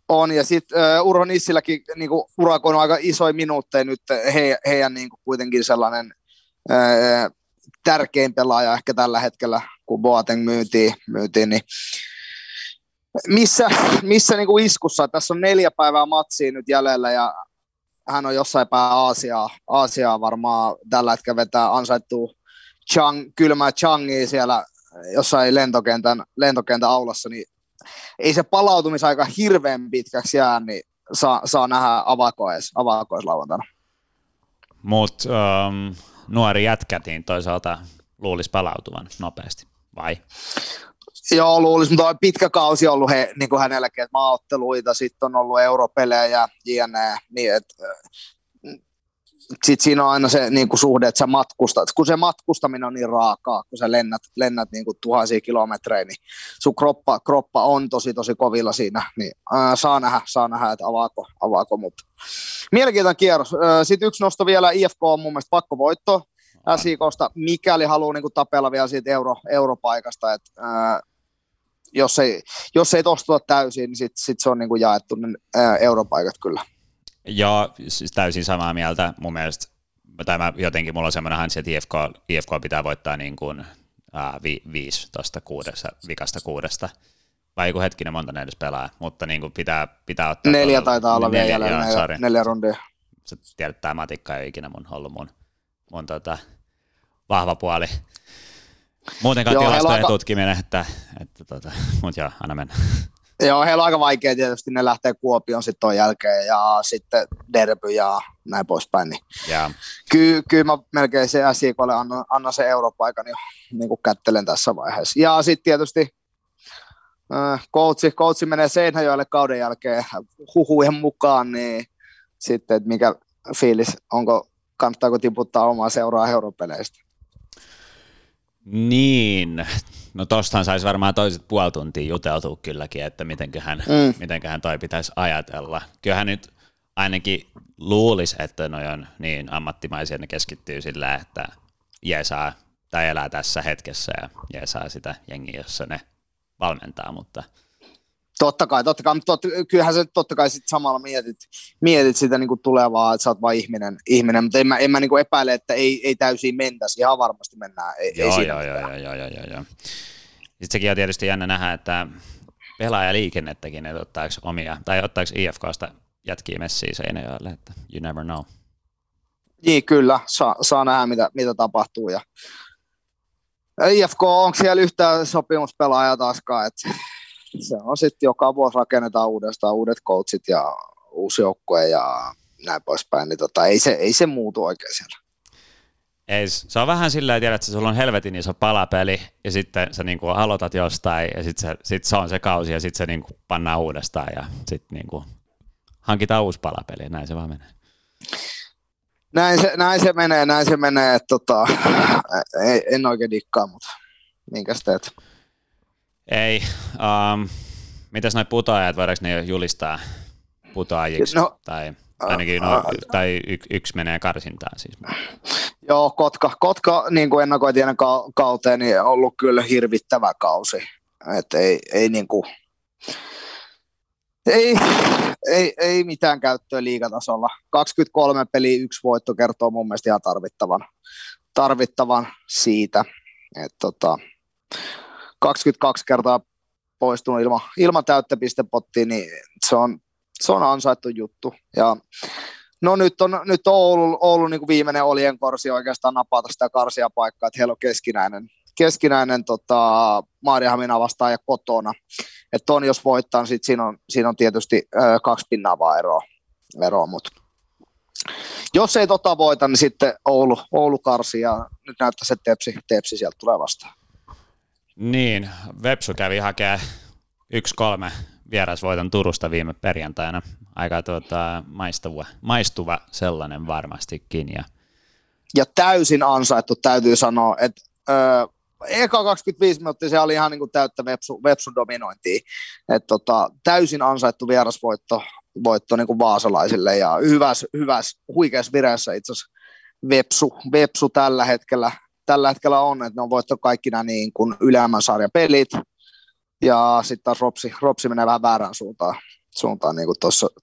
on, ja sitten uh, Urho Nissilläkin niin urakon on aika isoja minuutteja nyt, he, heidän niin kuin, kuitenkin sellainen uh, tärkein pelaaja ehkä tällä hetkellä, kun Boateng myytiin, myytiin niin missä, missä niin kuin iskussa, tässä on neljä päivää matsia nyt jäljellä ja hän on jossain päin Aasiaa, Aasiaa varmaan tällä hetkellä vetää ansaittuu Chang, kylmää Changia siellä jossain lentokentän, lentokentän aulassa, niin ei se palautumisaika hirveän pitkäksi jää, niin saa, saa nähdä avakoes, avakoes lauantaina. Mutta um, nuori jätkä, niin toisaalta luulisi palautuvan nopeasti, vai? Joo, luulisi, mutta on pitkä kausi ollut he, niin kuin hänelläkin, että maaotteluita, sitten on ollut europelejä ja jne. Niin, että sitten siinä on aina se niin kuin suhde, että sä matkustat. Kun se matkustaminen on niin raakaa, kun sä lennät, lennät niin kuin tuhansia kilometrejä, niin sun kroppa, kroppa on tosi tosi kovilla siinä. Niin, ää, saa nähdä, saa nähdä, että avaako, avaako mutta mielenkiintoinen kierros. Sitten yksi nosto vielä, IFK on mun mielestä pakko voitto. SIKosta, mikäli haluaa niin kuin tapella vielä siitä euro, europaikasta, että ää, jos ei, jos ei tostuta täysin, niin sitten sit se on niin kuin jaettu niin, ää, europaikat kyllä. Joo, siis täysin samaa mieltä mun mielestä. Tämä jotenkin mulla on semmoinen hansi, että IFK, IFK pitää voittaa niin kuin, ää, vi, viisi tuosta kuudesta, vikasta kuudesta. Vai joku hetkinen monta ne edes pelaa, mutta niin kuin pitää, pitää ottaa... Neljä taitaa olla neljä, vielä jäljellä, neljä, neljä, neljä rundia. Sä tiedät, tämä matikka ei ole ikinä mun, ollut mun, mun tota, vahva puoli. Muutenkaan joo, tilastojen tutkiminen, että, että tota, mutta joo, anna mennä. Joo, heillä on aika vaikea tietysti, ne lähtee Kuopion sitten ton jälkeen ja sitten Derby ja näin poispäin. Niin yeah. Ky- kyllä mä melkein se SIKlle annan, annan se europaikan jo niin kuin kättelen tässä vaiheessa. Ja sitten tietysti äh, coachi, coachi menee Seinäjoelle kauden jälkeen huhujen mukaan, niin sitten, että mikä fiilis, onko, kannattaako tiputtaa omaa seuraa europeleistä? Niin, no tostahan saisi varmaan toiset puoli tuntia juteltua kylläkin, että mitenköhän, mm. mitenköhän toi pitäisi ajatella. Kyllähän nyt ainakin luulisi, että noi on niin ammattimaisia, ne keskittyy sillä, että jeesaa tai elää tässä hetkessä ja jeesaa sitä jengiä, jossa ne valmentaa, mutta – Totta kai, totta kai, mutta totta, kyllähän sä totta kai sit samalla mietit, mietit sitä niin kuin tulevaa, että sä oot vain ihminen, ihminen mutta en mä, en mä niin kuin epäile, että ei, ei täysin mentäisi, ihan varmasti mennään. Ei, joo, ei joo, joo, joo, joo, joo, joo. Sitten sekin on tietysti jännä nähdä, että pelaajaliikennettäkin, että ottaako omia, tai ottaako IFKsta jätkiä messiä Seinäjoelle, että you never know. Niin, kyllä, saa, saa nähdä, mitä, mitä tapahtuu. Ja IFK, onko siellä yhtään sopimuspelaajaa taaskaan, että se on sitten joka vuosi rakennetaan uudestaan uudet coachit ja uusi joukkue ja näin poispäin, niin tota, ei, se, ei se muutu oikein siellä. Ei, se on vähän silleen, että sulla on helvetin iso palapeli ja sitten sä niinku aloitat jostain ja sitten se, sit se on se kausi ja sitten se niinku pannaan uudestaan ja sitten niinku hankitaan uusi palapeli ja näin se vaan menee. Näin se, näin se menee, näin se menee, että tota, ei, en oikein dikkaa, mutta minkäs teet? Ei. Um, mitäs noin putoajat, voidaanko ne julistaa putoajiksi? No, tai ainakin no, tai y, yksi menee karsintaan siis. Joo, Kotka, Kotka niin kuin ennakoitiin ennen kauteen, niin on ollut kyllä hirvittävä kausi. Et ei, ei, niin kuin, ei, ei, ei mitään käyttöä liigatasolla. 23 peli, yksi voitto kertoo mun mielestä ihan tarvittavan, tarvittavan siitä. Et tota, 22 kertaa poistunut ilman, ilman täyttä pistepottia, niin se on, se on ansaittu juttu. Ja No nyt on, nyt on ollut, ollut niin kuin viimeinen olien korsi oikeastaan napata sitä karsia paikkaa, että heillä on keskinäinen, keskinäinen tota, Maariahamina vastaan ja kotona. Että on jos voittaa, niin siinä, on, siinä on tietysti ö, kaksi pinnaa vaan eroa, eroa mutta jos ei tota voita, niin sitten Oulu, Oulu karsi ja nyt näyttää se tepsi, tepsi sieltä tulee vastaan. Niin, Vepsu kävi yksi kolme vierasvoiton Turusta viime perjantaina. Aika tuota, maistuva, maistuva sellainen varmastikin. Ja... ja täysin ansaittu, täytyy sanoa, että öö, eka 25 minuuttia se oli ihan niin kuin täyttä Vepsu, Vepsun dominointia. Et tota, täysin ansaittu vierasvoitto voitto niin kuin vaasalaisille ja hyväs, hyväs huikeassa vireessä itse asiassa Vepsu, Vepsu tällä hetkellä, tällä hetkellä on, että ne on voitto kaikki nämä niin kuin ylemän sarjan pelit ja sitten taas Ropsi, Ropsi menee vähän väärään suuntaan, suuntaan niin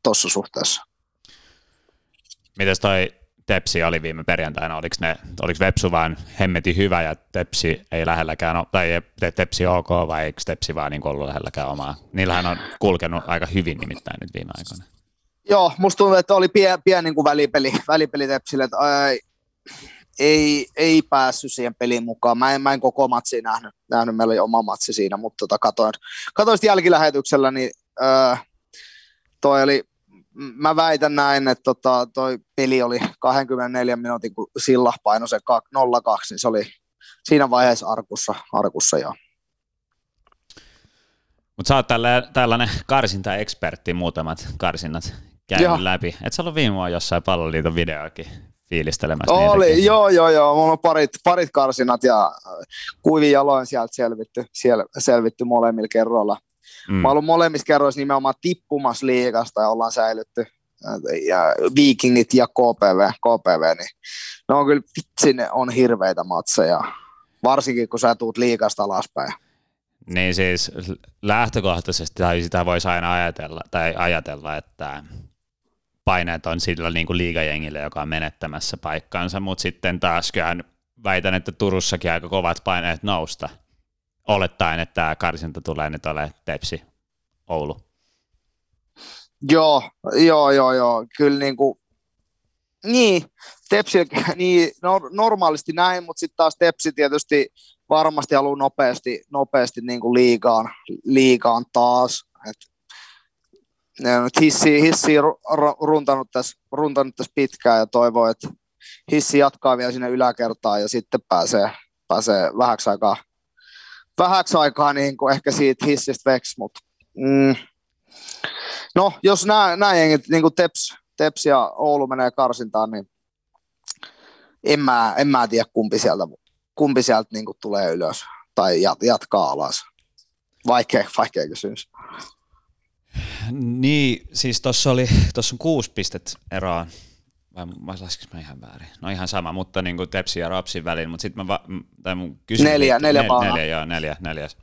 tuossa suhteessa. Mites toi Tepsi oli viime perjantaina, oliko, ne, oliko Vepsu vaan hemmeti hyvä ja Tepsi ei lähelläkään, tai Tepsi ok vai eikö Tepsi vaan niin ollut lähelläkään omaa? Niillähän on kulkenut aika hyvin nimittäin nyt viime aikoina. Joo, musta tuntuu, että oli pieni, pieni niin kuin välipeli, välipeli Tepsille, että ää, ei, ei päässyt siihen peliin mukaan. Mä en, mä en koko matsia nähnyt, nähnyt, meillä oli oma matsi siinä, mutta tota, katoin, katoin jälkilähetyksellä, niin ää, toi oli mä väitän näin, että tota, toi peli oli 24 minuutin, kun Silla painoi se 0-2, niin se oli siinä vaiheessa arkussa, arkussa jo. Mutta sä oot tällä, tällainen karsinta-ekspertti, muutamat karsinnat käynyt joo. läpi. Et sä ollut viime vuonna jossain palloliiton videoakin fiilistelemässä Oli, niitäkin. joo, joo, joo. Mulla on parit, parit karsinat ja kuivin jaloin sieltä selvitty, siellä, selvitty molemmilla kerroilla. Mm. Mä ollut molemmissa kerroissa nimenomaan tippumassa liikasta ja ollaan säilytty. Ja Vikingit ja KPV, KPV niin ne on kyllä vitsi, ne on hirveitä matseja. Varsinkin kun sä tuut liikasta alaspäin. Niin siis lähtökohtaisesti tai sitä voisi aina ajatella, tai ajatella, että paineet on sillä niin kuin liigajengille, joka on menettämässä paikkansa, mutta sitten taas kyllähän väitän, että Turussakin aika kovat paineet nousta – olettaen, että tämä karsinta tulee nyt ole Tepsi Oulu. Joo, joo, joo, joo. Kyllä niin kuin, niin, Tepsi, <laughs> niin no, normaalisti näin, mutta sitten taas Tepsi tietysti varmasti haluaa nopeasti, nopeasti niin kuin liigaan, liigaan taas. Et, ne on nyt hissi, hissi runtanut, tässä, runtanut tässä pitkään ja toivoo, että hissi jatkaa vielä sinne yläkertaan ja sitten pääsee, pääsee vähäksi aikaa vähäksi aikaa niin kuin ehkä siitä hissistä veksi, mutta mm, no, jos nämä, nämä jengit, niin kuin Teps, Teps ja Oulu menee karsintaan, niin en mä, en mä tiedä kumpi sieltä, kumpi sieltä niin kuin tulee ylös tai jat, jatkaa alas. Vaikea, vaikea kysymys. Niin, siis tuossa oli, tuossa on kuusi pistet eroa vai, vai laskinko mä ihan väärin? No ihan sama, mutta niin kuin Tepsi ja Rapsin välin, mutta sitten mä, va, tai mun kysymys, neljä, neljä, nel, neljä, joo, neljä, neljäs.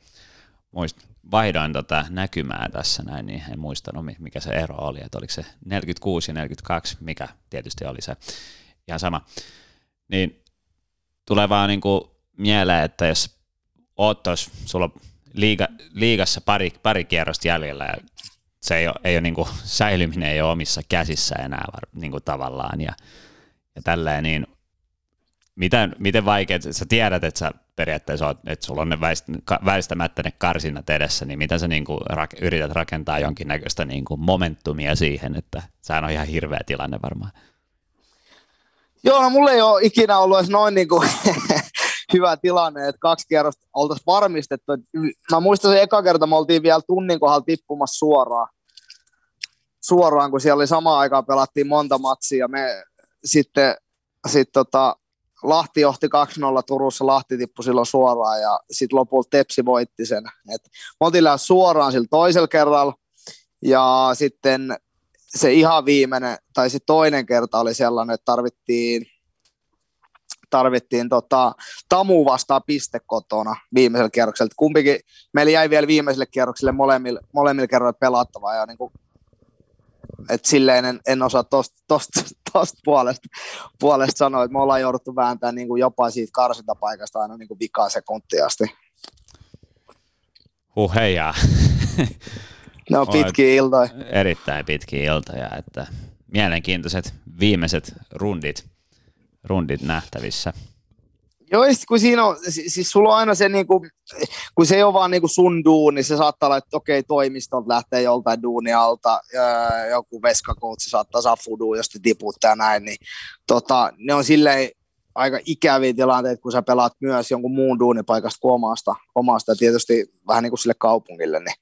Muist, vaihdoin tota näkymää tässä näin, niin en muistanut mikä se ero oli, että oliko se 46 ja 42, mikä tietysti oli se ihan sama. Niin tulee vaan niin kuin mieleen, että jos oot tos, sulla on liiga, liigassa pari, pari kierrosta jäljellä ja se ei ole, ei ole niin kuin, <laughs> säilyminen ei ole omissa käsissä enää niin kuin tavallaan ja, ja tälleen, niin miten, miten vaikea, sä tiedät, että sä periaatteessa oot, että sulla on ne väistämättä ne karsinnat edessä, niin miten sä niin kuin rak, yrität rakentaa jonkinnäköistä niin kuin momentumia siihen, että se on ihan hirveä tilanne varmaan. Joo, no mulla ei ole ikinä ollut edes noin niin kuin <laughs> hyvä tilanne, että kaksi kierrosta oltaisiin varmistettu. Mä muistan se eka kerta, me oltiin vielä tunnin kohdalla tippumassa suoraan, suoraan kun siellä oli samaan aikaan pelattiin monta matsia. Ja me sitten sit tota, Lahti johti 2-0 Turussa, Lahti tippui silloin suoraan ja sitten lopulta Tepsi voitti sen. Et me oltiin suoraan sillä toisella kerralla ja sitten se ihan viimeinen, tai sitten toinen kerta oli sellainen, että tarvittiin tarvittiin tota, Tamu vastaan piste kotona viimeisellä kierroksella. Kumpikin, meillä jäi vielä viimeiselle kierrokselle molemmilla, molemmilla kerroilla pelattavaa ja niin kuin, et silleen en, en osaa tosta, tosta, tosta puolesta, puolesta sanoa, että me ollaan jouduttu vääntämään niin kuin jopa siitä karsintapaikasta aina niin kuin vikaa sekuntia asti. Huh heijaa. Ne on pitkiä iltoja. Erittäin pitkiä iltoja, että mielenkiintoiset viimeiset rundit rundit nähtävissä. Joo, kun siinä on, siis sulla on aina se, niin kuin, kun se ei ole vaan niin kuin sun duuni, se saattaa olla, että okei, toimistolta lähtee joltain duunialta, joku veskakoutsi saattaa saa jos te tiputtaa ja näin, niin tota, ne on silleen aika ikäviä tilanteita, kun sä pelaat myös jonkun muun duunipaikasta kuin omasta, omasta tietysti vähän niin kuin sille kaupungille, niin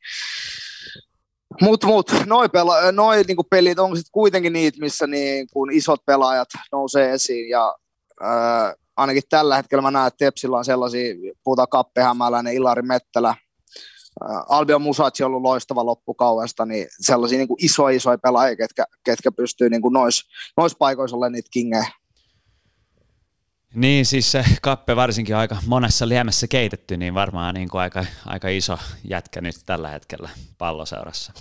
mutta mut, noi, pela- noi niinku pelit on sitten kuitenkin niitä, missä niinku isot pelaajat nousee esiin ja ää, ainakin tällä hetkellä mä näen, että Tepsillä on sellaisia, puhutaan Kappe Hämäläinen, Ilari Mettälä, Albion Musatsi on ollut loistava loppukaudesta, niin sellaisia niin isoja isoja pelaajia, ketkä, ketkä pystyy niin kuin noissa nois paikoissa olemaan niitä kingejä. Niin, siis se kappe varsinkin aika monessa liemessä keitetty, niin varmaan niin kuin aika, aika iso jätkä nyt tällä hetkellä palloseurassa.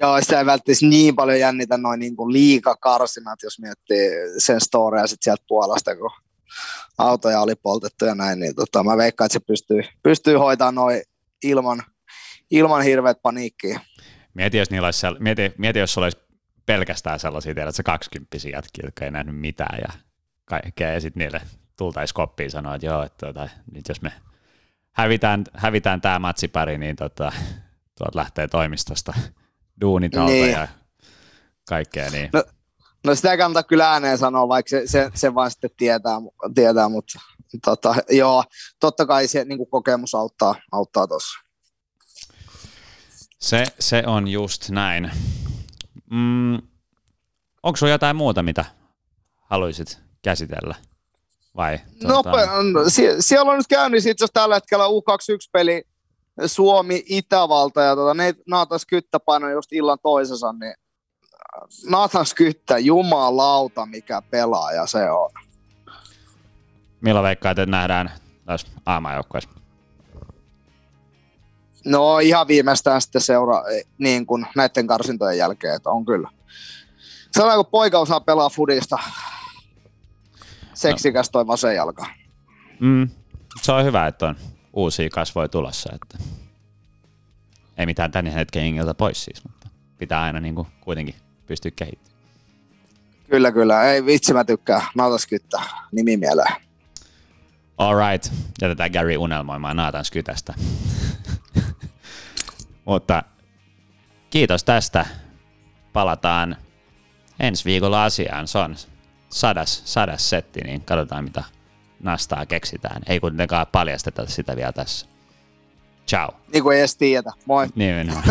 Joo, sitä ei välttämättä niin paljon jännitä noin niin kuin liikakarsinat, jos miettii sen storia sitten sieltä puolesta, kun autoja oli poltettu ja näin, niin tota, mä veikkaan, että se pystyy, pystyy hoitamaan noin ilman, ilman hirveät paniikkiä. Mieti, jos, niillä olisi, mieti, mieti, jos olisi pelkästään sellaisia, tiedät, se 20 jätkiä, jotka ei nähnyt mitään ja kaikkea, ja sitten niille tultaisi koppiin sanoa, että joo, että tota, nyt jos me hävitään, hävitään tämä matsipari, niin tota, tuolta lähtee toimistosta duunitalta niin. ja kaikkea. Niin. No, no sitä ei kannata kyllä ääneen sanoa, vaikka se, se, se vaan sitten tietää, tietää mutta tota, joo, totta kai se niin kuin kokemus auttaa, auttaa tuossa. Se, se on just näin. Mm, onko sinulla jotain muuta, mitä haluaisit käsitellä? Vai, tuota... no sie, siellä on nyt käynnissä itse asiassa tällä hetkellä U21-peli Suomi-Itävalta, ja tuota, ne Naatan Skyttä painoi just illan toisensa, niin Nathan Skyttä, jumalauta mikä pelaaja se on. Milloin veikkaat, että nähdään tässä aamajoukkueessa? No ihan viimeistään sitten seura niin kuin näiden karsintojen jälkeen, että on kyllä. Sellainen kun poika osaa pelaa fudista, seksikäs toi vasen jalka. Mm, se on hyvä, että on uusia kasvoja tulossa. Että ei mitään tänne hetken ingiltä pois siis, mutta pitää aina niin kuin kuitenkin pystyä kehittymään. Kyllä, kyllä. Ei vitsi, mä tykkään. Nautas kyttä. Nimi mieleen. Alright. Jätetään Gary unelmoimaan Naatan Skytästä. <laughs> mutta kiitos tästä. Palataan ensi viikolla asiaan. Se on sadas, sadas setti, niin katsotaan mitä nastaa keksitään. Ei kuitenkaan paljasteta sitä vielä tässä. Ciao. Niin kuin ei edes tiedetä. Moi. Niin, niin. <laughs>